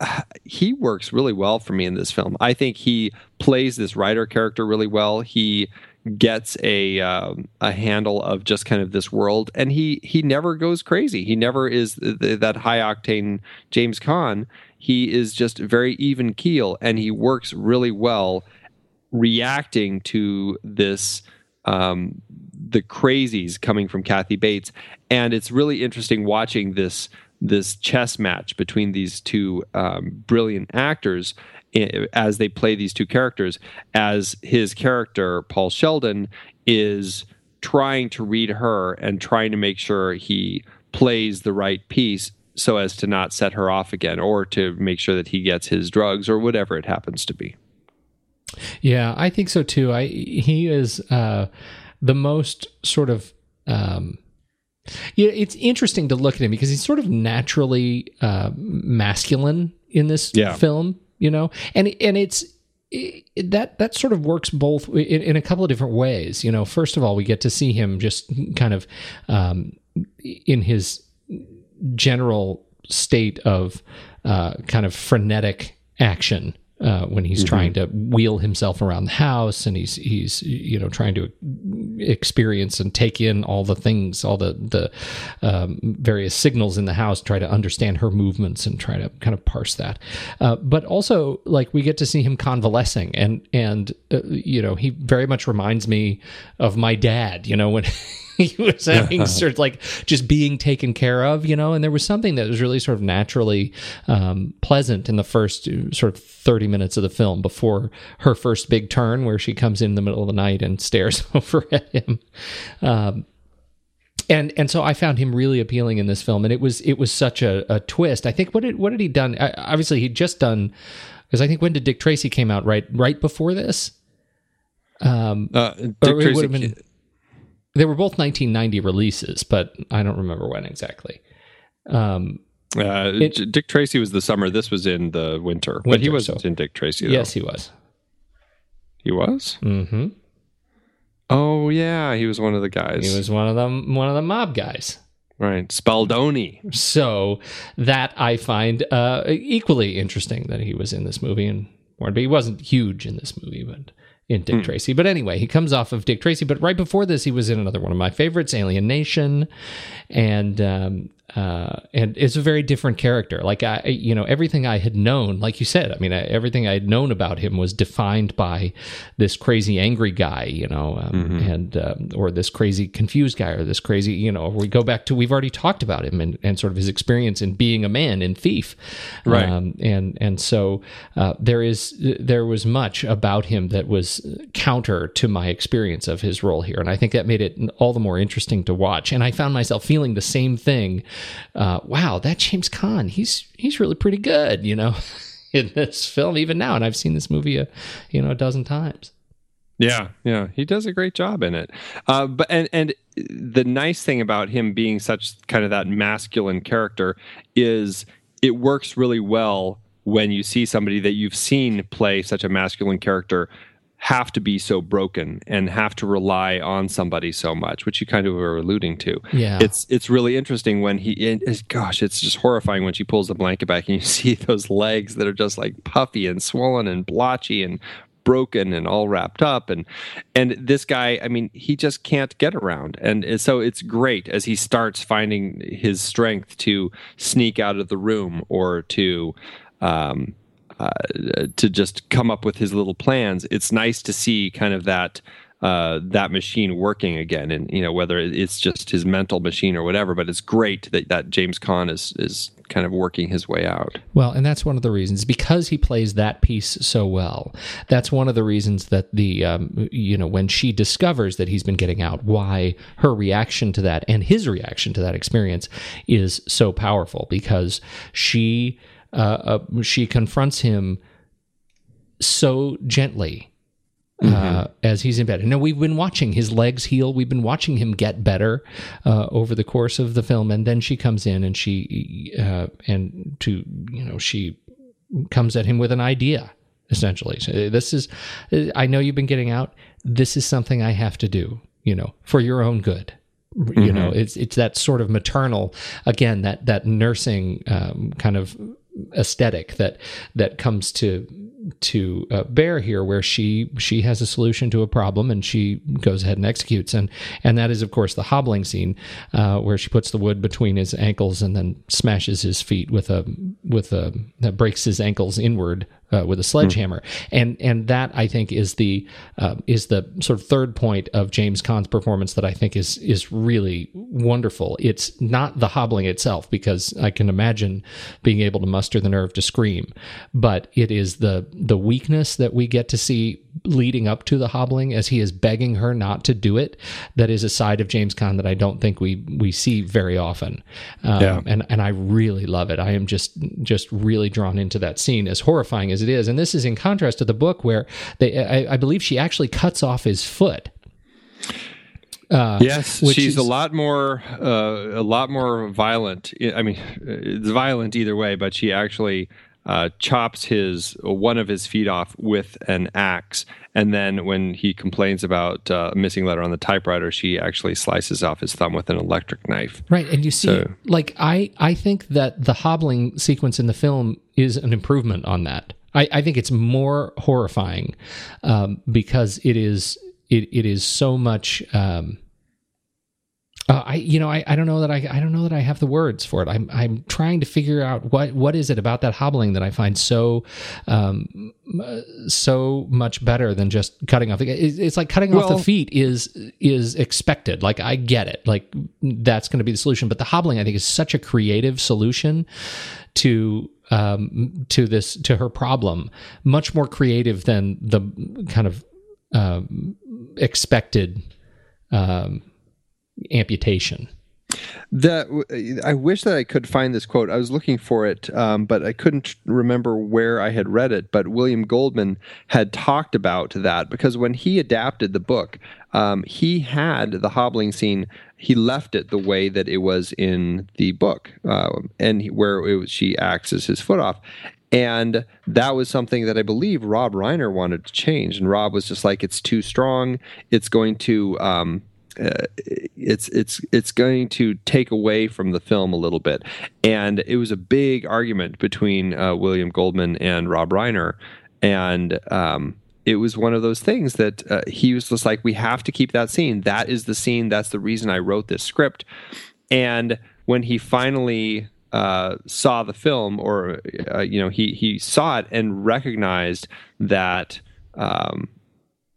uh, he works really well for me in this film. I think he plays this writer character really well. He gets a uh, a handle of just kind of this world, and he he never goes crazy. He never is that high octane James Caan. He is just very even keel, and he works really well reacting to this um, the crazies coming from Kathy Bates, and it's really interesting watching this this chess match between these two um, brilliant actors eh, as they play these two characters. As his character Paul Sheldon is trying to read her and trying to make sure he plays the right piece so as to not set her off again or to make sure that he gets his drugs or whatever it happens to be. Yeah, I think so too. I he is uh, the most sort of. Um, yeah, it's interesting to look at him because he's sort of naturally uh, masculine in this yeah. film, you know, and and it's it, that that sort of works both in, in, a couple of different ways. You know, first of all, we get to see him just kind of um, in his general state of uh, kind of frenetic action uh, when he's mm-hmm. trying to wheel himself around the house and he's he's you know trying to experience and take in all the things all the the um, various signals in the house try to understand her movements and try to kind of parse that uh, but also like we get to see him convalescing and and uh, you know he very much reminds me of my dad you know when *laughs* *laughs* he was having *laughs* sort of like just being taken care of, you know, and there was something that was really sort of naturally um, pleasant in the first uh, sort of 30 minutes of the film before her first big turn where she comes in the middle of the night and stares *laughs* over at him. Um, and and so I found him really appealing in this film, and it was it was such a, a twist. I think what did what had he done? I, obviously, he'd just done because I think when did Dick Tracy came out? Right, right before this. Um, uh, Dick Tracy. Been, they were both 1990 releases, but I don't remember when exactly. Um, uh, it, Dick Tracy was the summer. This was in the winter, winter but he wasn't so. in Dick Tracy. Though. Yes, he was. He was. Mm-hmm. Oh yeah, he was one of the guys. He was one of them. One of the mob guys. Right, Spaldoni. So that I find uh, equally interesting that he was in this movie, and but he wasn't huge in this movie, but in Dick mm. Tracy. But anyway, he comes off of Dick Tracy. But right before this, he was in another one of my favorites, Alien Nation, and um, uh, and it's a very different character. Like I, you know, everything I had known, like you said, I mean, I, everything I had known about him was defined by this crazy angry guy, you know, um, mm-hmm. and um, or this crazy confused guy, or this crazy, you know. We go back to we've already talked about him and, and sort of his experience in being a man in Thief, right? Um, and and so uh, there is there was much about him that was counter to my experience of his role here, and I think that made it all the more interesting to watch. And I found myself feeling the same thing uh, wow, that James Caan, he's he's really pretty good, you know, *laughs* in this film even now. And I've seen this movie a you know a dozen times. Yeah, yeah, he does a great job in it. Uh, but and and the nice thing about him being such kind of that masculine character is it works really well when you see somebody that you've seen play such a masculine character have to be so broken and have to rely on somebody so much, which you kind of were alluding to. Yeah, it's it's really interesting when he. It, gosh, it's just horrifying when she pulls the blanket back and you *laughs* see those legs that are just like puffy and swollen and blotchy and broken and all wrapped up and and this guy i mean he just can't get around and so it's great as he starts finding his strength to sneak out of the room or to um, uh, to just come up with his little plans. It's nice to see kind of that uh, that machine working again, and you know whether it's just his mental machine or whatever. But it's great that that James Caan is is kind of working his way out. Well, and that's one of the reasons because he plays that piece so well. That's one of the reasons that the um, you know when she discovers that he's been getting out, why her reaction to that and his reaction to that experience is so powerful because she uh, uh, she confronts him so gently uh, mm-hmm. as he's in bed. And now we've been watching his legs heal. We've been watching him get better uh, over the course of the film, and then she comes in and she uh, and to you know she comes at him with an idea essentially. So this is I know you've been getting out. This is something I have to do. You know, for your own good you mm-hmm. know it's it's that sort of maternal again that that nursing um, kind of aesthetic that that comes to to uh, bear here where she she has a solution to a problem and she goes ahead and executes. And and that is of course the hobbling scene uh, where she puts the wood between his ankles and then smashes his feet with a with a that breaks his ankles inward uh, with a sledgehammer, mm. and and that I think is the uh, is the sort of third point of James Caan's performance that I think is is really wonderful. It's not the hobbling itself because I can imagine being able to muster the nerve to scream, but it is the the weakness that we get to see leading up to the hobbling as he is begging her not to do it. That is a side of James Caan that I don't think we we see very often, um, yeah. and and I really love it. I am just just really drawn into that scene as horrifying as it is. And this is in contrast to the book where they, I, I believe she actually cuts off his foot. Uh, yes, she's is, a lot more, uh, a lot more violent. I mean, it's violent either way, but she actually uh, chops his one of his feet off with an axe, and then when he complains about uh, a missing letter on the typewriter, she actually slices off his thumb with an electric knife. Right, and you see, So- like I, I think that the hobbling sequence in the film is an improvement on that. I, I think it's more horrifying um, because it is, it, it is so much. Um, uh, I, you know, I, I don't know that I, I don't know that I have the words for it. I'm, I'm trying to figure out what, what is it about that hobbling that I find so, um, uh, so much better than just cutting off. It's, it's like cutting off the feet is, is expected. Like I get it. Like that's going to be the solution. But the hobbling, I think, is such a creative solution to, um, to this, to her problem, much more creative than the kind of, um, expected, um, amputation. That I wish that I could find this quote. I was looking for it, um, but I couldn't remember where I had read it. But William Goldman had talked about that because when he adapted the book, um, he had the hobbling scene. He left it the way that it was in the book, uh, and he, where was, she axes his foot off. And that was something that I believe Rob Reiner wanted to change. And Rob was just like, it's too strong. It's going to. Um, uh, it's it's it's going to take away from the film a little bit, and it was a big argument between uh, William Goldman and Rob Reiner, and um, it was one of those things that uh, he was just like, we have to keep that scene. That is the scene. That's the reason I wrote this script. And when he finally uh, saw the film, or uh, you know, he he saw it and recognized that. Um,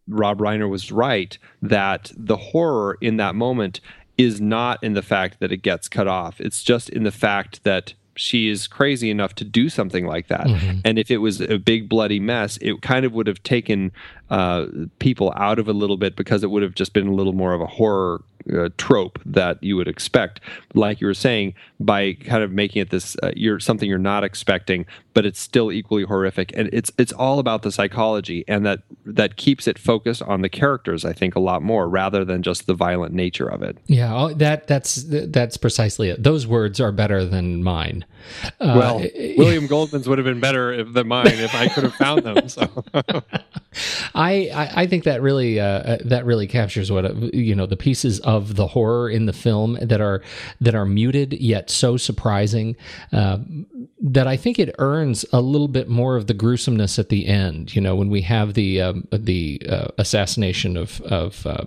Rob Reiner was right that the horror in that moment is not in the fact that it gets cut off. It's just in the fact that she is crazy enough to do something like that. Mm-hmm. And if it was a big bloody mess, it kind of would have taken uh, people out of a little bit because it would have just been a little more of a horror uh, trope that you would expect. Like you were saying, by kind of making it this, uh, you're something you're not expecting, but it's still equally horrific. And it's it's all about the psychology, and that that keeps it focused on the characters. I think a lot more rather than just the violent nature of it. Yeah, that that's that's precisely it. Those words are better than mine. Uh, well, *laughs* William Goldman's would have been better if, than mine if I could have found them. So. *laughs* I, I I think that really uh, that really captures what uh, you know the pieces of the horror in the film that are that are muted yet so surprising uh, that I think it earns a little bit more of the gruesomeness at the end. You know, when we have the um, the uh, assassination of of uh,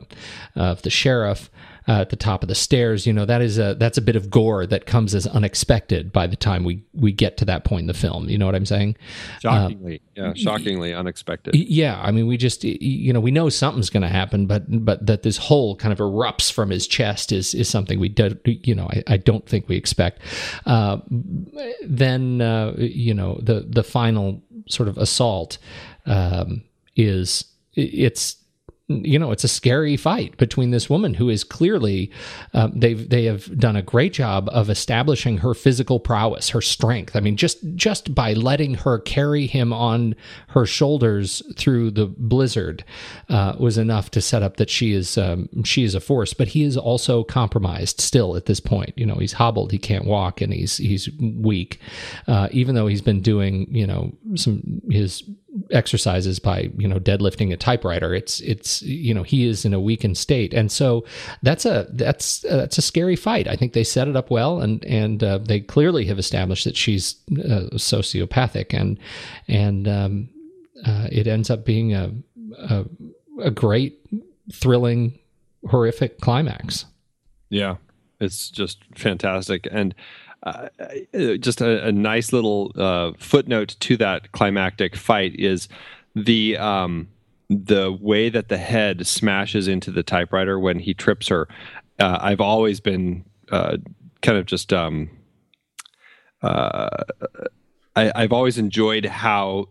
of the sheriff. Uh, at the top of the stairs, you know that is a that's a bit of gore that comes as unexpected by the time we we get to that point in the film. You know what I'm saying? Shockingly, yeah, shockingly unexpected. Yeah, I mean, we just you know we know something's going to happen, but but that this hole kind of erupts from his chest is is something we do, you know I, I don't think we expect. Uh, then uh, you know the the final sort of assault um, is it's you know it's a scary fight between this woman who is clearly um, they've they have done a great job of establishing her physical prowess her strength. I mean just just by letting her carry him on her shoulders through the blizzard uh, was enough to set up that she is um, she is a force but he is also compromised still at this point. You know he's hobbled. He can't walk and he's he's weak. Uh, even though he's been doing you know some his exercises by you know deadlifting a typewriter. It's it's you know he is in a weakened state. And so that's a that's uh, that's a scary fight. I think they set it up well and and uh, they clearly have established that she's uh, sociopathic and and um, uh, it ends up being a, a a great thrilling horrific climax. Yeah, it's just fantastic, and uh, uh, just a, a nice little uh, footnote to that climactic fight is the um, the way that the head smashes into the typewriter when he trips her. Uh, I've always been uh, kind of just um, uh, I, I've always enjoyed how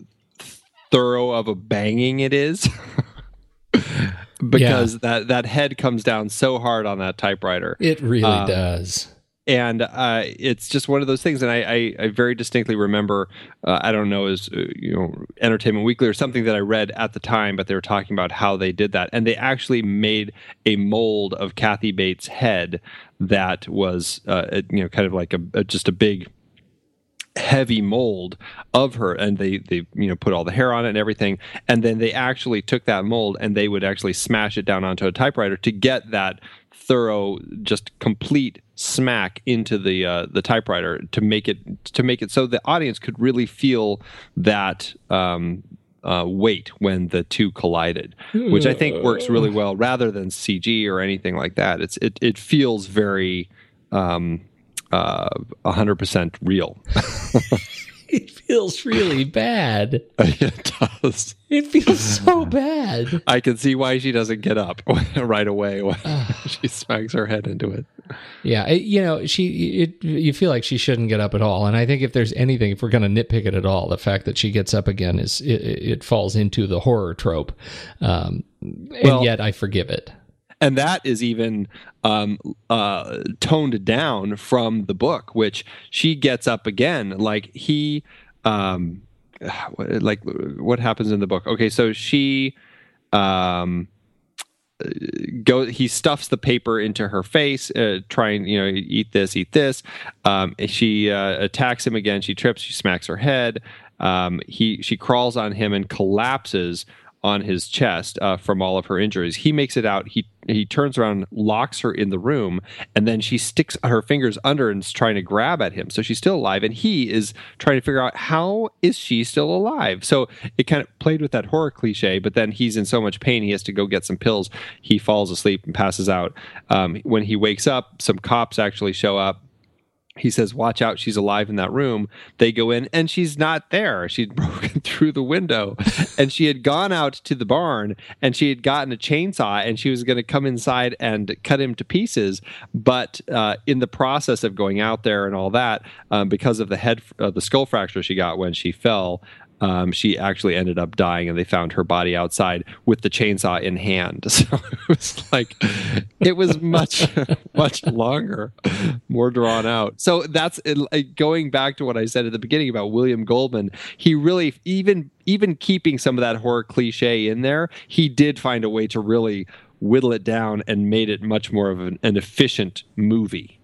thorough of a banging it is. *laughs* because that that head comes down so hard on that typewriter. it really Um, does and uh, it's just one of those things. And I, I, I very distinctly remember, uh, I don't know, as uh, you know, Entertainment Weekly or something that I read at the time, but they were talking about how they did that, and they actually made a mold of Kathy Bates' head that was, uh, you know, kind of like a, a just a big heavy mold of her. And they they you know put all the hair on it and everything. And then they actually took that mold and they would actually smash it down onto a typewriter to get that thorough just complete smack into the uh, the typewriter to make it to make it so the audience could really feel that um, uh, weight when the two collided, which I think works really well rather than CG or anything like that. It's it it feels very um, uh, 100% real. *laughs* *laughs* it feels really bad. *laughs* it does. It feels so *laughs* bad. I can see why she doesn't get up right away when *sighs* she smacks her head into it. Yeah, it, you know, she it you feel like she shouldn't get up at all. And I think if there's anything, if we're going to nitpick it at all, the fact that she gets up again is it, it falls into the horror trope. Um, and well, yet I forgive it and that is even um, uh, toned down from the book, which she gets up again. Like he, um, *sighs* like what happens in the book? Okay, so she um, go he stuffs the paper into her face uh, trying you know eat this eat this um, she uh, attacks him again she trips she smacks her head um, he she crawls on him and collapses on his chest uh, from all of her injuries. He makes it out. He he turns around, locks her in the room, and then she sticks her fingers under and is trying to grab at him. So she's still alive, and he is trying to figure out how is she still alive. So it kind of played with that horror cliche, but then he's in so much pain he has to go get some pills. He falls asleep and passes out. Um, when he wakes up, some cops actually show up he says, Watch out, she's alive in that room. They go in and she's not there. She'd *laughs* broken through the window and she had gone out to the barn and she had gotten a chainsaw and she was going to come inside and cut him to pieces. But uh, in the process of going out there and all that, um, because of the head, uh, the skull fracture she got when she fell, um, she actually ended up dying and they found her body outside with the chainsaw in hand. *laughs* So it was like, it was much, *laughs* much longer, more drawn out. So that's it, going back to what I said at the beginning about William Goldman. He really, even, even keeping some of that horror cliche in there, he did find a way to really whittle it down and made it much more of an, an efficient movie.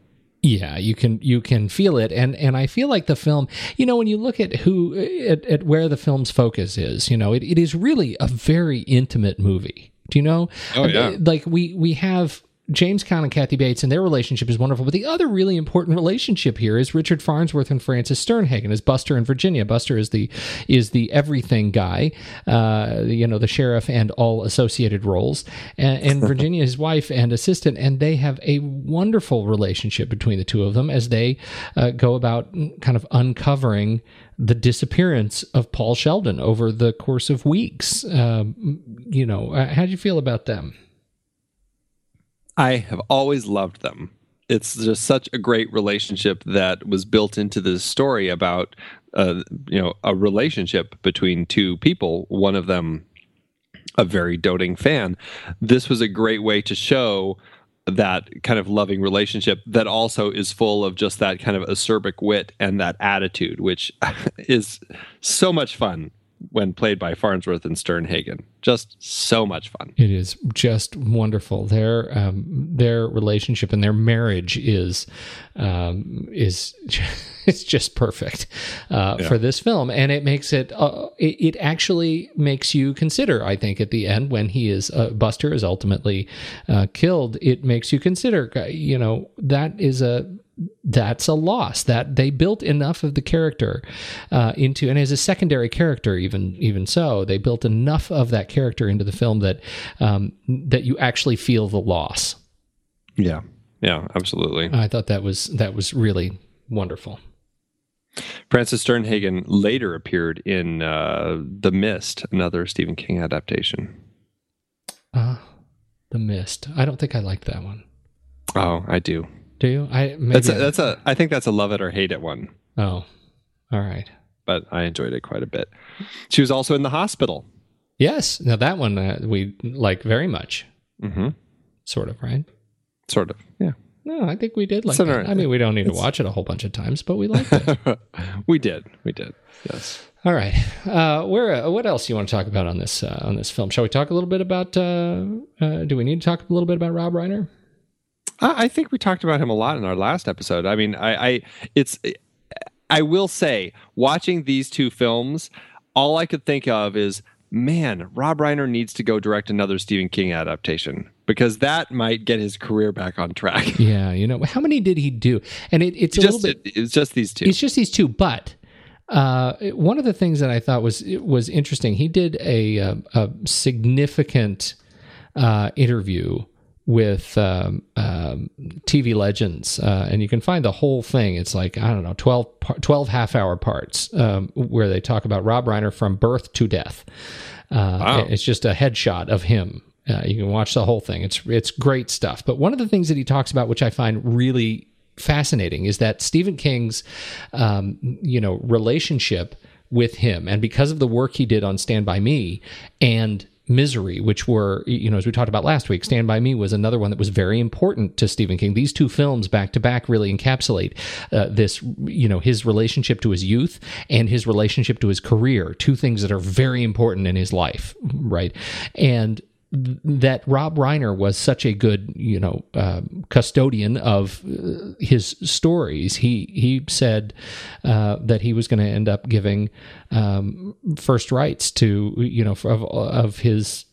Yeah, you can you can feel it, and and I feel like the film. You know, when you look at who at, at where the film's focus is, you know, it, it is really a very intimate movie. Do you know? Oh yeah. Like we we have James Caan and Kathy Bates and their relationship is wonderful. But the other really important relationship here is Richard Farnsworth and Frances Sternhagen as Buster and Virginia. Buster is the is the everything guy, uh, you know, the sheriff and all associated roles, and, and *laughs* Virginia his wife and assistant, and they have a wonderful relationship between the two of them as they uh, go about kind of uncovering the disappearance of Paul Sheldon over the course of weeks. Um, you know, uh, how do you feel about them? I have always loved them. It's just such a great relationship that was built into this story about, uh, you know, a relationship between two people. One of them, a very doting fan. This was a great way to show that kind of loving relationship that also is full of just that kind of acerbic wit and that attitude, which *laughs* is so much fun when played by Farnsworth and Sternhagen. Just so much fun. It is just wonderful. Their um, their relationship and their marriage is um, is *laughs* it's just perfect uh, yeah. for this film, and it makes it, uh, it, it actually makes you consider. I think at the end when he is uh, Buster is ultimately uh, killed, it makes you consider. You know that is a that's a loss that they built enough of the character uh, into and as a secondary character even even so they built enough of that character into the film that um, that you actually feel the loss. Yeah. Yeah absolutely. I thought that was that was really wonderful. Frances sternhagen later appeared in uh, the mist another stephen king adaptation. Uh, the mist. I don't think i liked that one. Oh, i do do you? I that's a, that's a I think that's a love it or hate it one. Oh, all right. But I enjoyed it quite a bit. She was also in the hospital. Yes, now that one uh, we like very much. Mm-hmm. Sort of, right? Sort of, yeah. No, I think we did like. It. I mean, we don't need to watch it a whole bunch of times, but we liked it. *laughs* we did, we did. Yes. All right. Uh, where? Uh, what else do you want to talk about on this uh, on this film? Shall we talk a little bit about? Uh, uh, do we need to talk a little bit about Rob Reiner? I think we talked about him a lot in our last episode. I mean, I, I it's I will say, watching these two films, all I could think of is, man, Rob Reiner needs to go direct another Stephen King adaptation because that might get his career back on track. *laughs* Yeah, you know, how many did he do? And it, it's a just, little bit. It's just these two. It's just these two, but. Uh, one of the things that I thought was was interesting, he did a, a, a significant uh, interview with um, um, TV legends, uh, and you can find the whole thing. It's like I don't know, 12, 12 half hour parts um, where they talk about Rob Reiner from birth to death. Uh, wow. It's just a headshot of him. Uh, you can watch the whole thing. It's it's great stuff. But one of the things that he talks about, which I find really fascinating is that Stephen King's, um, you know, relationship with him, and because of the work he did on Stand by Me and Misery, which were, you know, as we talked about last week, Stand By Me was another one that was very important to Stephen King. These two films back to back really encapsulate uh, this, you know, his relationship to his youth and his relationship to his career, two things that are very important in his life, right? And that Rob Reiner was such a good, you know, uh, custodian of uh, his stories. He he said uh, that he was going to end up giving um, first rights to you know of, of his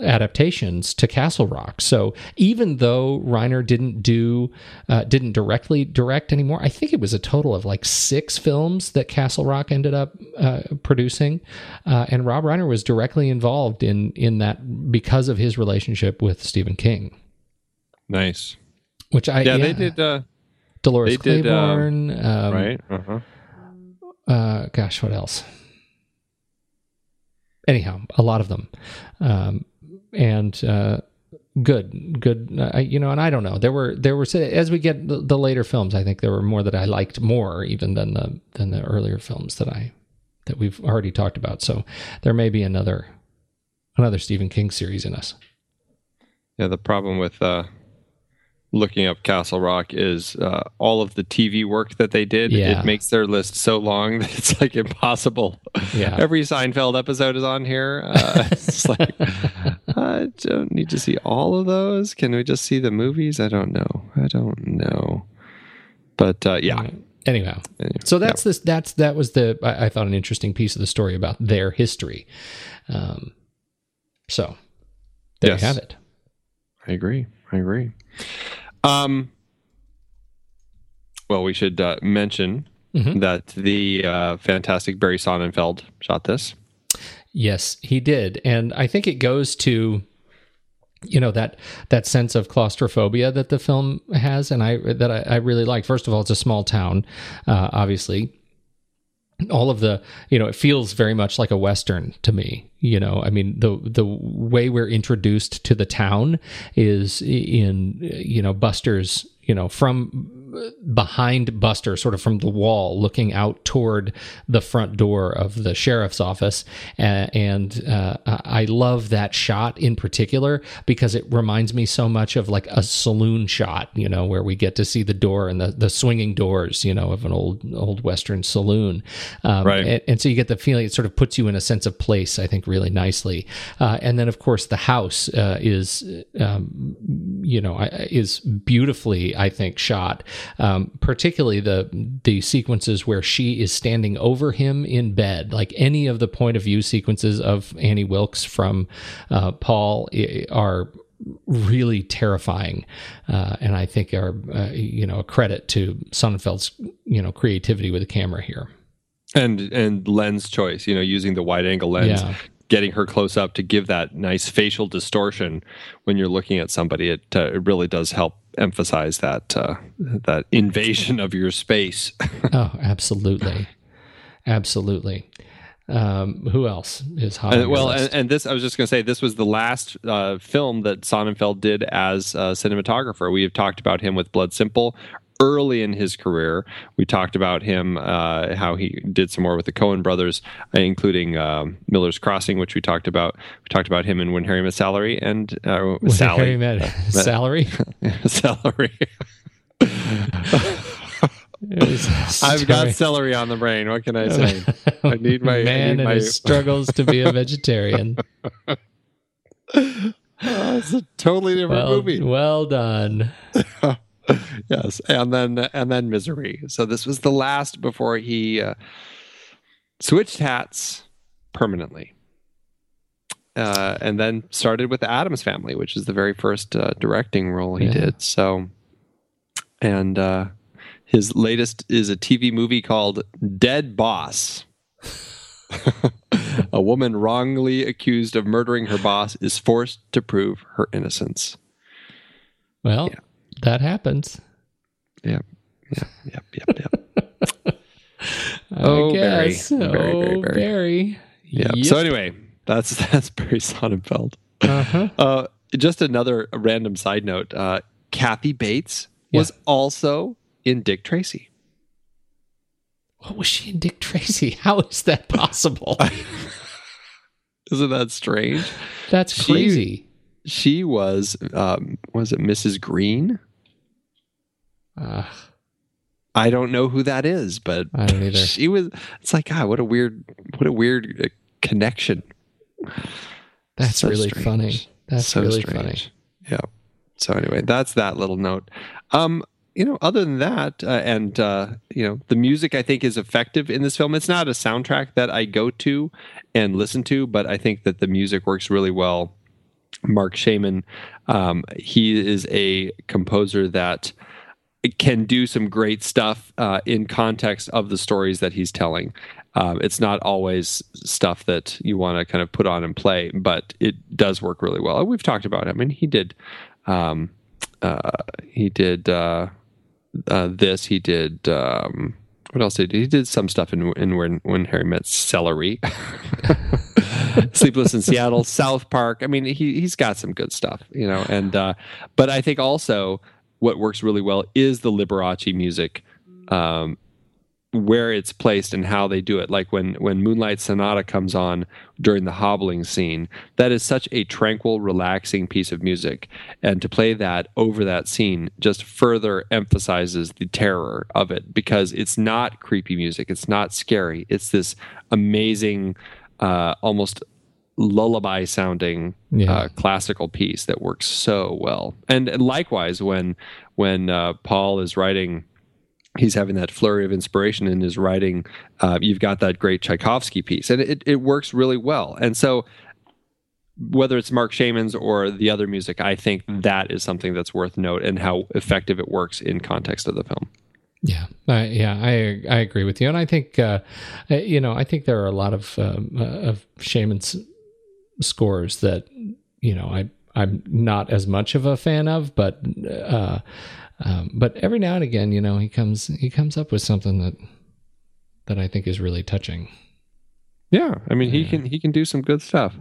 adaptations to Castle Rock. So even though Reiner didn't do uh, didn't directly direct anymore, I think it was a total of like six films that Castle Rock ended up uh, producing, uh, and Rob Reiner was directly involved in in that because of his relationship with Stephen King. Nice. Which I yeah, yeah. they did. Uh, Dolores they Claiborne, did, um, right? Uh-huh. Uh, gosh, what else? anyhow, a lot of them. Um, and uh, good, good. Uh, you know, and I don't know. There were there were as we get the, the, later films, I think there were more that I liked more even than the than the earlier films that I that we've already talked about. So there may be another another Stephen King series in us. Yeah, the problem with uh, looking up Castle Rock is uh, all of the TV work that they did. Yeah. It makes their list so long *laughs* that it's like impossible. Yeah. Every Seinfeld episode is on here. Uh, *laughs* it's like I don't need to see all of those. Can we just see the movies? I don't know. I don't know. But uh, yeah. Anyhow, so that's yeah. this. That's that was the I, I, thought an interesting piece of the story about their history. Um, so there yes. you have it. I agree. I agree. Um, well, we should uh, mention mm-hmm. that the uh, fantastic Barry Sonnenfeld shot this. Yes, he did, and I think it goes to you know that that sense of claustrophobia that the film has, and I that I, I really like. First of all, it's a small town, uh, obviously. All of the, you know, it feels very much like a western to me. You know, I mean, the the way we're introduced to the town is in, you know, Buster's, you know, from behind Buster, sort of from the wall, looking out toward the front door of the sheriff's office. Uh, and uh, I love that shot in particular because it reminds me so much of like a saloon shot, you know, where we get to see the door and the, the swinging doors, you know, of an old old Western saloon. Um, right. And, and, so you get the feeling it sort of puts you in a sense of place, I think, really nicely. Uh, and then, of course, the house uh, is, um, you know, is beautifully, I think, shot um, particularly the the sequences where she is standing over him in bed. Like any of the point of view sequences of Annie Wilkes from uh, Paul are really terrifying, uh, and I think are uh, you know a credit to Sonnenfeld's you know creativity with the camera here and and lens choice you know using the wide angle lens yeah getting her close up to give that nice facial distortion when you're looking at somebody. It uh, it really does help emphasize that uh, that invasion of your space. *laughs* oh, absolutely, absolutely. Um, who else is hot? Uh, well, and, and, this I was just going to say this was the last uh, film that Sonnenfeld did as a cinematographer. We have talked about him with Blood Simple early in his career. We talked about him, uh, how he did some more with the Coen brothers, including um, Miller's Crossing, which we talked about. We talked about him in When Harry Met Salary and uh, Sally. Harry Met, uh, *laughs* Salary? Salary. *laughs* *laughs* I've got celery on the brain. What can I say? I need my man need my... struggles to be a vegetarian. oh, it's a totally different well, movie. Well done. *laughs* yes, and then and then Misery. So this was the last before he uh, switched hats permanently, uh, and then started with the Addams Family, which is the very first uh, directing role he Yeah. did. So, and uh, his latest is a TV movie called Dead Boss. *laughs* a woman wrongly accused of murdering her boss is forced to prove her innocence. Well, that happens. Yep. Yep. Yep. *laughs* Yep. Yep. Oh, Barry. guess. Very, oh, very. Barry. Yeah. Yep. So anyway, that's *laughs* that's Barry Sonnenfeld. Uh-huh. Uh, just another random side note: uh, Kathy Bates was also in Dick Tracy. What was she in Dick Tracy? *laughs* How is that possible? Isn't that strange? That's crazy. She was um, was it Mrs. Green? Uh, I don't know who that is, but I don't either. She was. It's like God, what a weird, what a weird uh, connection. That's So really strange. funny. That's So really strange. funny. Yeah. So anyway, that's that little note. Um, you know, other than that, uh, and uh, you know, the music I think is effective in this film. It's not a soundtrack that I go to and listen to, but I think that the music works really well. Marc Shaiman, um, he is a composer that can do some great stuff uh, in context of the stories that he's telling. Um, it's not always stuff that you want to kind of put on and play, but it does work really well. We've talked about it. I mean, he did, um, uh, he did uh, uh, this. He did. Um, what else did he? He did some stuff in, in when when Harry met Celery, *laughs* Sleepless in Seattle, South Park. I mean, he he's got some good stuff, you know. And uh, but I think also what works really well is the Liberace music, um, where it's placed and how they do it. Like when when Moonlight Sonata comes on during the hobbling scene, that is such a tranquil, relaxing piece of music, and to play that over that scene just further emphasizes the terror of it because it's not creepy music, it's not scary, it's this amazing, uh, almost lullaby sounding Yeah. uh, classical piece that works so well. And, and likewise, when when uh, Paul is writing, he's having that flurry of inspiration in his writing. Uh, you've got that great Tchaikovsky piece, and it it works really well. And so. Whether it's Marc Shaiman's or the other music, I think that is something that's worth note and how effective it works in context of the film. Yeah, I, yeah, I I agree with you, and I think uh, you know I think there are a lot of um, uh, of Shaiman's scores that you know I I'm not as much of a fan of, but uh, um, but every now and again, you know, he comes he comes up with something that that I think is really touching. Yeah, I mean he can he can do some good stuff.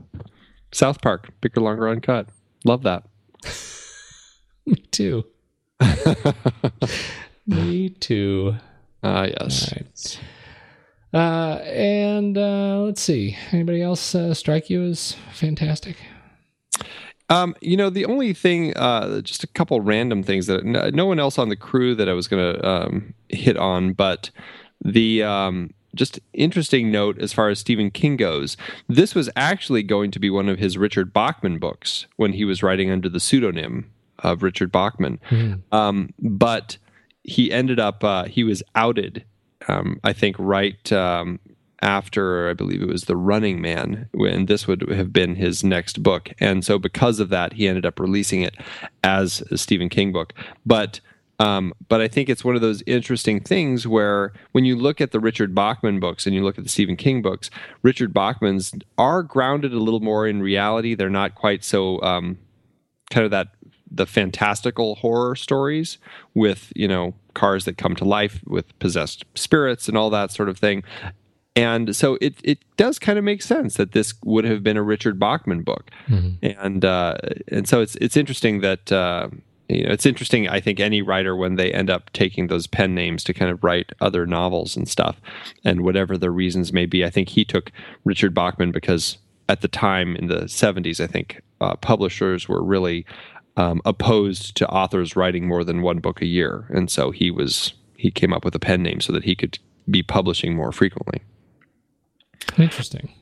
South Park, bigger, longer, uncut. Love that. *laughs* Me too. *laughs* Me too. Ah, yes. All right. Uh, and uh, let's see. Anybody else uh, strike you as fantastic? Um, you know, the only thing, uh, just a couple random things that no, no one else on the crew that I was going to um, hit on, but the um, just interesting note as far as Stephen King goes, this was actually going to be one of his Richard Bachman books when he was writing under the pseudonym of Richard Bachman. Um, but he ended up, uh, he was outed, um, I think, right um, after, I believe it was The Running Man, when this would have been his next book. And so, because of that, he ended up releasing it as a Stephen King book. But um, but I think it's one of those interesting things where when you look at the Richard Bachman books and you look at the Stephen King books, Richard Bachman's are grounded a little more in reality. They're not quite so um, kind of that the fantastical horror stories with you know cars that come to life with possessed spirits and all that sort of thing. And so it it does kind of make sense that this would have been a Richard Bachman book, and uh, and so it's it's interesting that uh, you know it's interesting. I think any writer when they end up taking those pen names to kind of write other novels and stuff, and whatever the reasons may be. I think he took Richard Bachman because at the time in the '70s, I think uh, publishers were really um, opposed to authors writing more than one book a year, and so he was he came up with a pen name so that he could be publishing more frequently. Interesting.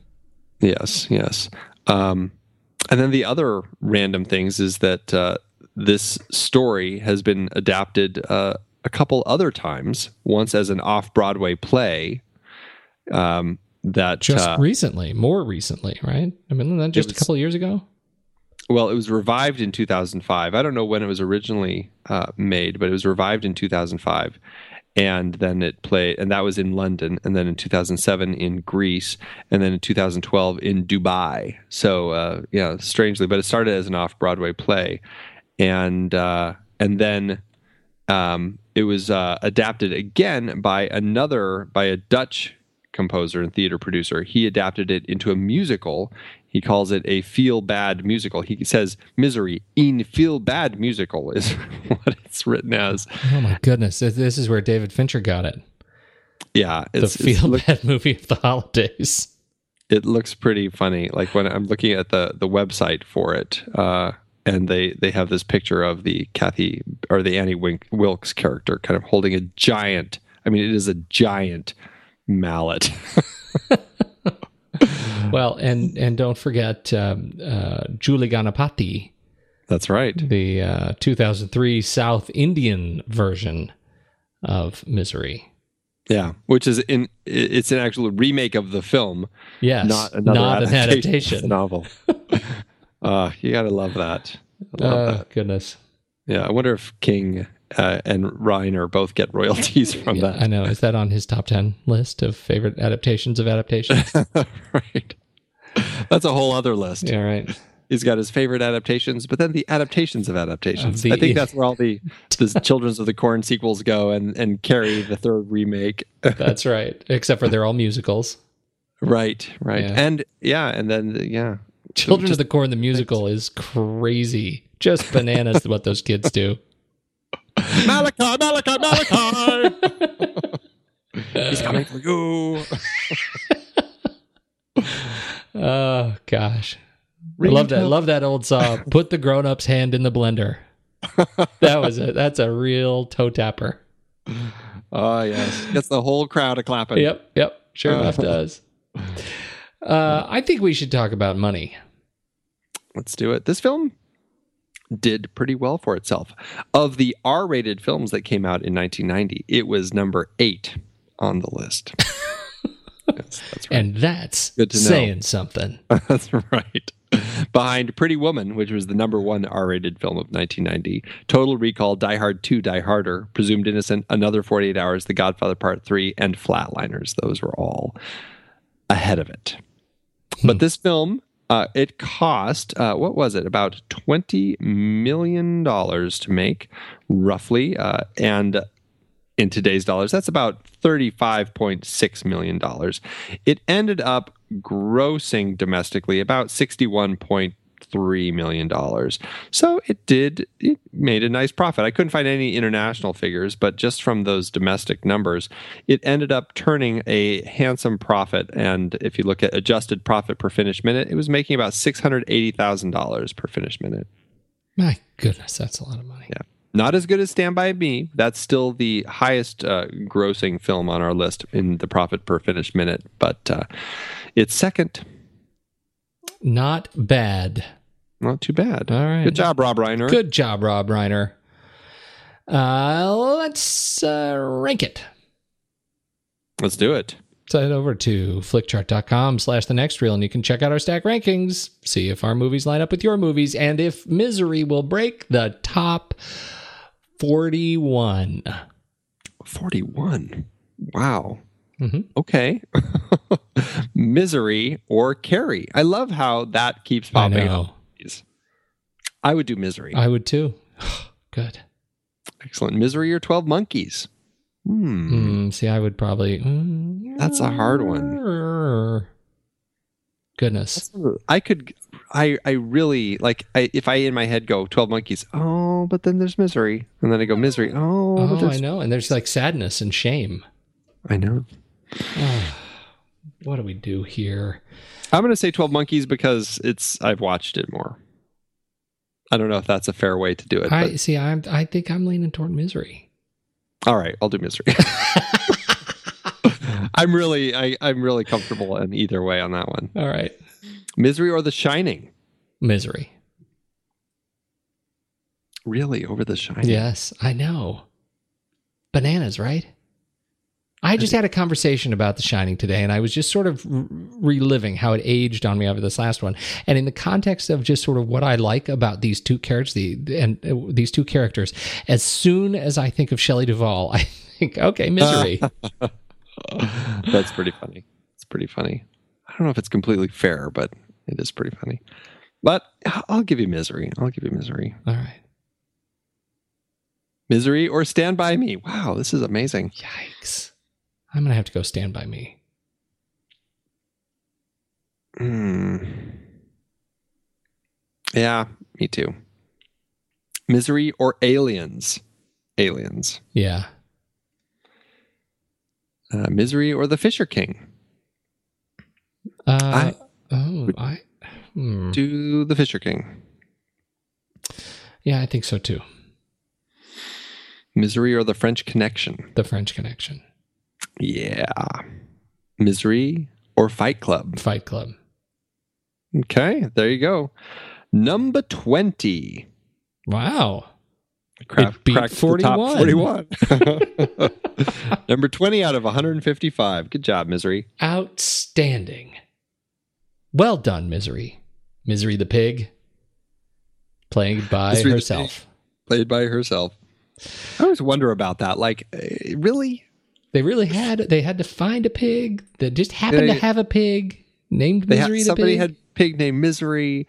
Yes, yes. Um, and then the other random things is that uh, this story has been adapted uh, a couple other times. Once as an off-Broadway play. Um, that just uh, recently, more recently, right? I mean, that just was- a couple years ago. well, it was revived in 2005. I don't know when it was originally uh, made, but it was revived in 2005. And then it played, and that was in London. And then in 2007 in Greece. And then in 2012 in Dubai. So, uh, yeah, strangely, but it started as an off Broadway play. And, uh, and then um, it was uh, adapted again by another, by a Dutch composer and theater producer. He adapted it into a musical. He calls it a feel bad musical. He says misery in feel bad musical is *laughs* what it's written as. Oh my goodness, this- is where David Fincher got it. Yeah, The it's, it's feel look- bad *laughs* movie of the holidays. it looks pretty funny. Like when I'm looking at the the website for it, uh, and they they have this picture of the Kathy or the Annie Wink, Wilkes character kind of holding a giant. I mean, it is a giant mallet. *laughs* *laughs* Well, and and don't forget um, uh, Julie Ganapati, That's right. the uh, 2003 South Indian version of Misery. Yeah, which is in it's an actual remake of the film. Yes, not another not an adaptation, adaptation. of *laughs* the novel. *laughs* uh, you gotta love that. I love Oh that. goodness, Yeah, I wonder if King uh, and Reiner both get royalties *laughs* from Yeah, I know. Is that on his top ten list of favorite adaptations of adaptations? *laughs* right. That's a whole other list. yeah, right. He's got his favorite adaptations, but then the adaptations of adaptations. Of the- I think *laughs* that's where all the the Children's of the Corn sequels go, and and Carrie the third remake. That's right. Except for they're all musicals. right, right, Yeah. and yeah, and then yeah, Children Just- of the Corn, the musical, is crazy. Just bananas what those kids do. Malachi, Malachi, Malachi. He's coming for you. *laughs* Oh gosh. I love that. Love that old song. Put the grown-up's hand in the blender. That was it. That's a real toe tapper. Oh yes, gets the whole crowd a clapping. Yep, yep. Sure enough *laughs* does. Uh, I think we should talk about money. Let's do it. This film did pretty well for itself. Of the R-rated films that came out in 1990, it was number eight on the list. *laughs* yes, that's right. And that's Good to know. saying something. *laughs* That's right. Behind Pretty Woman, which was the number one R rated film of 1990, Total Recall, Die Hard 2, Die Harder, Presumed Innocent, Another 48 Hours, The Godfather Part 3, and Flatliners. Those were all ahead of it. But hmm. this film, uh, it cost, uh, what was it, about $20 million to make, roughly. Uh, and in today's dollars, that's about $35.6 million. It ended up grossing domestically about $61.3 million. So it did, it made a nice profit. I couldn't find any international figures, but just from those domestic numbers, it ended up turning a handsome profit. And if you look at adjusted profit per finished minute, it was making about $680,000 per finished minute. My goodness, that's a lot of money. Yeah. Not as good as Stand By Me. That's still the highest uh, grossing film on our list in the profit per finished minute, but uh, it's second. Not bad. Not too bad. All right. Good job, Rob Reiner. Good job, Rob Reiner. Uh, let's uh, rank it. Let's do it. So head over to flickchart.com slash the next reel and you can check out our stack rankings, see if our movies line up with your movies, and if Misery will break the top 41. 41. Wow. Mhm. Okay. *laughs* Misery or Carrie. I love how that keeps I popping know. up. I would do Misery. I would too. *sighs* Good. Excellent. Misery or 12 Monkeys. Hmm. Hmm, see, I would probably. mm, That's a hard one. Goodness. I could, I, I really like. I, if I in my head go Twelve Monkeys, oh, but then there's misery, and then I go misery, oh, Oh, there's, I know. And there's like sadness and shame. I know. *sighs* What do we do here? I'm going to say Twelve Monkeys because it's I've watched it more. I don't know if that's a fair way to do it. I see. I'm. I think I'm leaning toward misery. all right, I'll do misery. *laughs* I'm really, I, I'm really comfortable in either way on that one. All right, Misery or The Shining. misery. Really, over The Shining? Yes, I know. Bananas, right? I just had a conversation about The Shining today, and I was just sort of reliving how it aged on me over this last one, and in the context of just sort of what I like about these two characters, the and uh, these two characters. As soon as I think of Shelley Duvall, I think, okay, misery. *laughs* That's pretty funny. It's pretty funny. I don't know if it's completely fair, but it is pretty funny. But I'll give you misery. I'll give you misery. All right. Misery or Stand By Me. Wow, this is amazing. Yikes. I'm going to have to go Stand By Me. Hmm. Yeah, me too. Misery or Aliens? Aliens. Yeah. Uh, Misery or The Fisher King? Uh, I oh, I. Hmm. do The Fisher King. Yeah, I think so too. Misery or The French Connection? The French Connection. Yeah. Misery or Fight Club? Fight Club. Okay, there you go. Number 20. Wow. Craft, beat cracked the top 41. 41. *laughs* *laughs* Number 20 out of 155. Good job, Misery. Outstanding. Well done, Misery. Misery the pig. Played by Misery herself. Played by herself. I always wonder about that. Like, uh, really? They really had they had to find a pig that just happened They- to have a pig named had, Misery the somebody pig. had pig named Misery.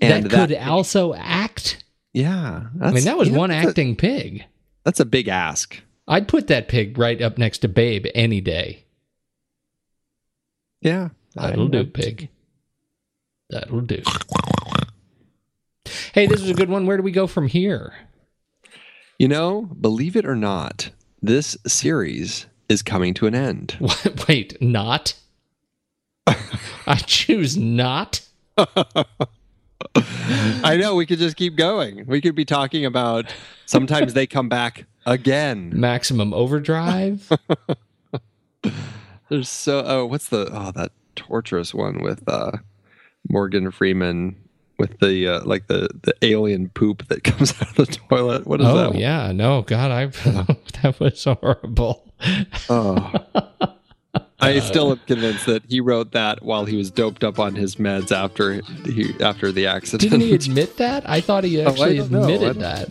And that could also act. Yeah. I mean, that was know, one that's a- acting pig. that's a big ask. I'd put that pig right up next to Babe any day. Yeah. That'll do, pig. That'll do. Hey, this was a good one. Where do we go from here? You know, believe it or not, this series is coming to an end. *laughs* Wait, not? I choose not. *laughs* I know we could just keep going. We could be talking about sometimes they come back again. Maximum overdrive. *laughs* There's so oh, what's the oh that torturous one with uh Morgan Freeman with the uh, like the the alien poop that *laughs* comes out of the toilet. What is oh that? one? yeah, no, God, I *laughs* that was horrible. Oh. I still am convinced that he wrote that while he was doped up on his meds after he after the accident. Didn't he *laughs* admit that? I thought he Oh, actually don't know. I admitted that.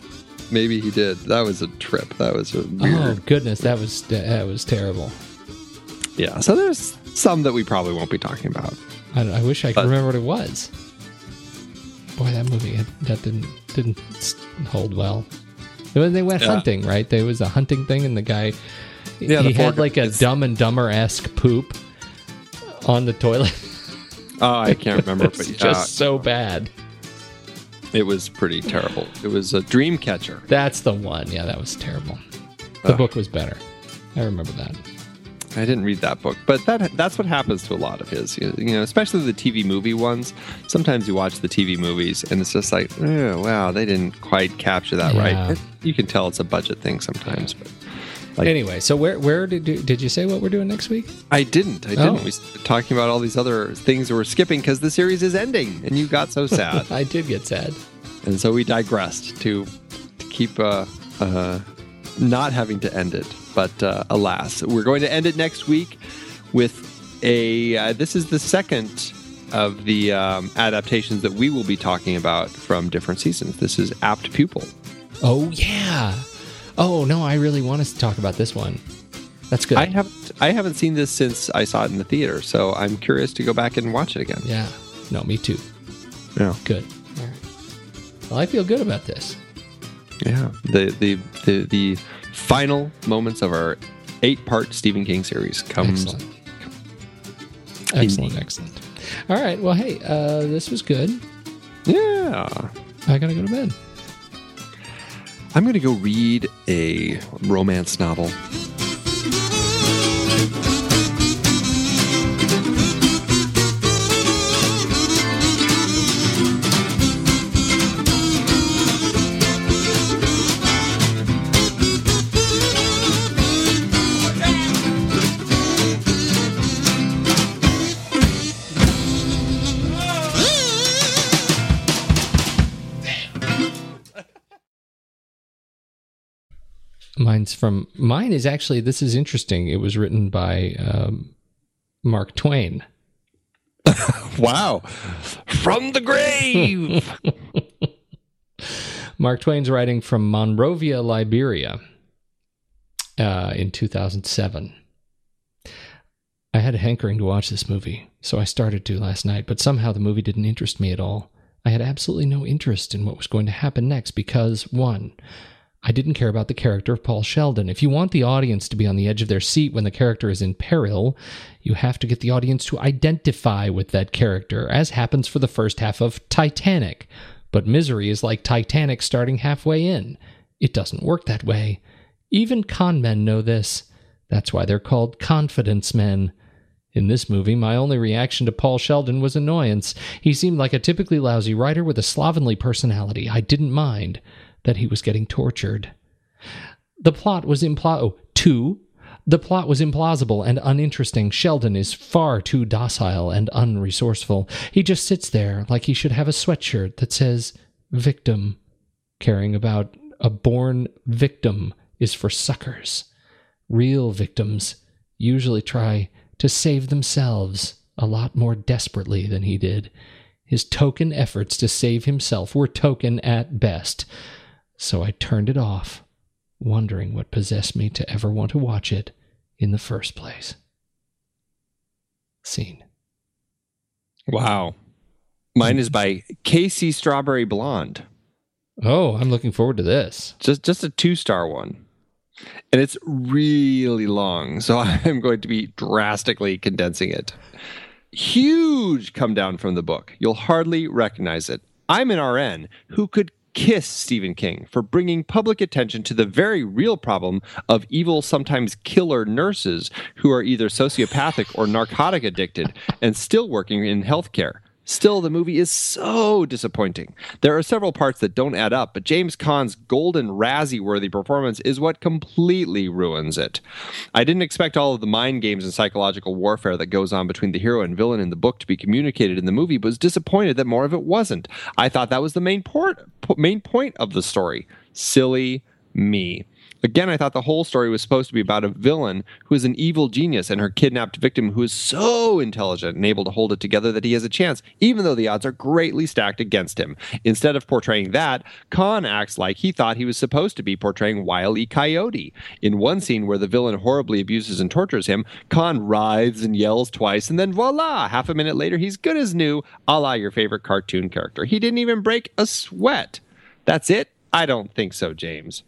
Maybe he did. That was a trip. That was a weird. Oh goodness, that was that was terrible. Yeah. So there's some that we probably won't be talking about. I, I wish I could But- remember what it was. Boy, that movie that didn't didn't hold well. When they went Yeah. hunting, right? There was a hunting thing, and the guy Yeah, he had like a. Dumb and Dumber esque poop on the toilet. Oh, I can't *laughs* remember, but yeah, just so bad. it was pretty terrible. It was a dream catcher. That's the one. Yeah, that was terrible. The book was better. I remember that. I didn't read that book, but that that's what happens to a lot of his. You know, especially the TV movie ones. Sometimes you watch the TV movies and it's just like, oh wow, they didn't quite capture that Yeah. right. You can tell it's a budget thing sometimes, but Like- anyway, so where where did you, did you say what we're doing next week? I didn't. I didn't. Oh. We started talking about all these other things that we're skipping because the series is ending, and you got so *laughs* sad, I did get sad. and so we digressed to to keep uh, uh, not having to end it. But uh, alas, we're going to end it next week with a. Uh, this is the second of the um, adaptations that we will be talking about from different seasons. This is Apt Pupil. Oh yeah. Oh no, I really want us to talk about this one. That's good. I haven't I haven't seen this since I saw it in the theater, so I'm curious to go back and watch it again. yeah. No, me too. Yeah. Good. All right. Well, I feel good about this. Yeah, the the the, the final moments of our eight part Stephen King series comes. Excellent. Excellent. Excellent. All right. Well, hey, uh, this was good. Yeah, I gotta go to bed. I'm gonna go read a romance novel. Mine's from mine is actually this is interesting. It was written by um, Mark Twain. *laughs* wow, from the grave. *laughs* Mark Twain's writing from Monrovia, Liberia, uh, in 2007. I had a hankering to watch this movie, so I started to last night, but somehow the movie didn't interest me at all. I had absolutely no interest in what was going to happen next because, one, I didn't care about the character of Paul Sheldon. If you want the audience to be on the edge of their seat when the character is in peril, you have to get the audience to identify with that character, as happens for the first half of Titanic. But misery is like Titanic starting halfway in. It doesn't work that way. Even con men know this. That's why they're called confidence men. In this movie, my only reaction to Paul Sheldon was annoyance. He seemed like a typically lousy writer with a slovenly personality. I didn't mind that he was getting tortured. The plot was impl- oh, two. The plot was implausible and uninteresting. Sheldon is far too docile and unresourceful. He just sits there like he should have a sweatshirt that says victim. Caring about a born victim is for suckers. Real victims usually try to save themselves a lot more desperately than he did. His token efforts to save himself were token at best. So I turned it off, wondering what possessed me to ever want to watch it in the first place. Scene. Wow. Mine is by Casey Strawberry Blonde. Oh, I'm looking forward to this. Just just a two star one and it's really long. So *laughs* I'm going to be drastically condensing it. Huge come down from the book. You'll hardly recognize it. I'm an RN who could kiss Stephen King for bringing public attention to the very real problem of evil, sometimes killer nurses who are either sociopathic or narcotic addicted and still working in healthcare. Still, the movie is so disappointing. There are several parts that don't add up, but James Caan's golden Razzie worthy performance is what completely ruins it. I didn't expect all of the mind games and psychological warfare that goes on between the hero and villain in the book to be communicated in the movie, but was disappointed that more of it wasn't. I thought that was the main, port, main point of the story. Silly me. Again, I thought the whole story was supposed to be about a villain who is an evil genius and her kidnapped victim who is so intelligent and able to hold it together that he has a chance, even though the odds are greatly stacked against him. Instead of portraying that, Caan acts like he thought he was supposed to be portraying Wile E. Coyote. In one scene where the villain horribly abuses and tortures him, Caan writhes and yells twice, and then voila, half a minute later, he's good as new, a la your favorite cartoon character. He didn't even break a sweat. That's it? I don't think so, James.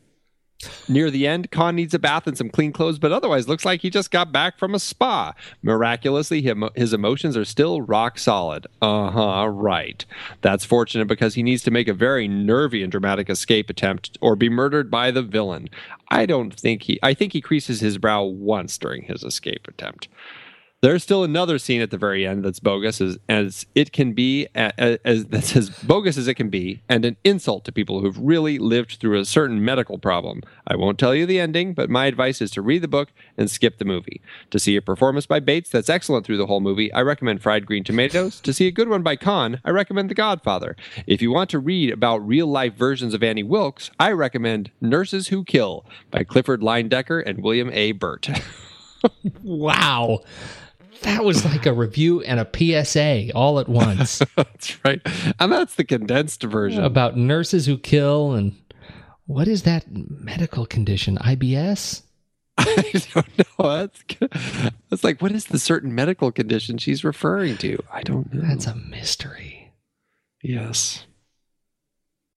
Near the end, Caan needs a bath and some clean clothes, but otherwise looks like he just got back from a spa. Miraculously, his emotions are still rock solid. Uh huh, right. That's fortunate because he needs to make a very nervy and dramatic escape attempt or be murdered by the villain. I don't think he, I think he creases his brow once during his escape attempt. There's still another scene at the very end that's bogus as, as it can be, as, as that's as bogus as it can be, and an insult to people who've really lived through a certain medical problem. I won't tell you the ending, but my advice is to read the book and skip the movie. To see a performance by Bates that's excellent through the whole movie, I recommend Fried Green Tomatoes. to see a good one by Caan, I recommend The Godfather. If you want to read about real life versions of Annie Wilkes, I recommend Nurses Who Kill by Clifford Linedecker and William A. Burt. *laughs* wow that was like a review and a PSA all at once. *laughs* that's right. And that's the condensed version. About nurses who kill and what is that medical condition? IBS? *laughs* I don't know. That's, that's like, what is the certain medical condition she's referring to? I don't know. That's a mystery. Yes.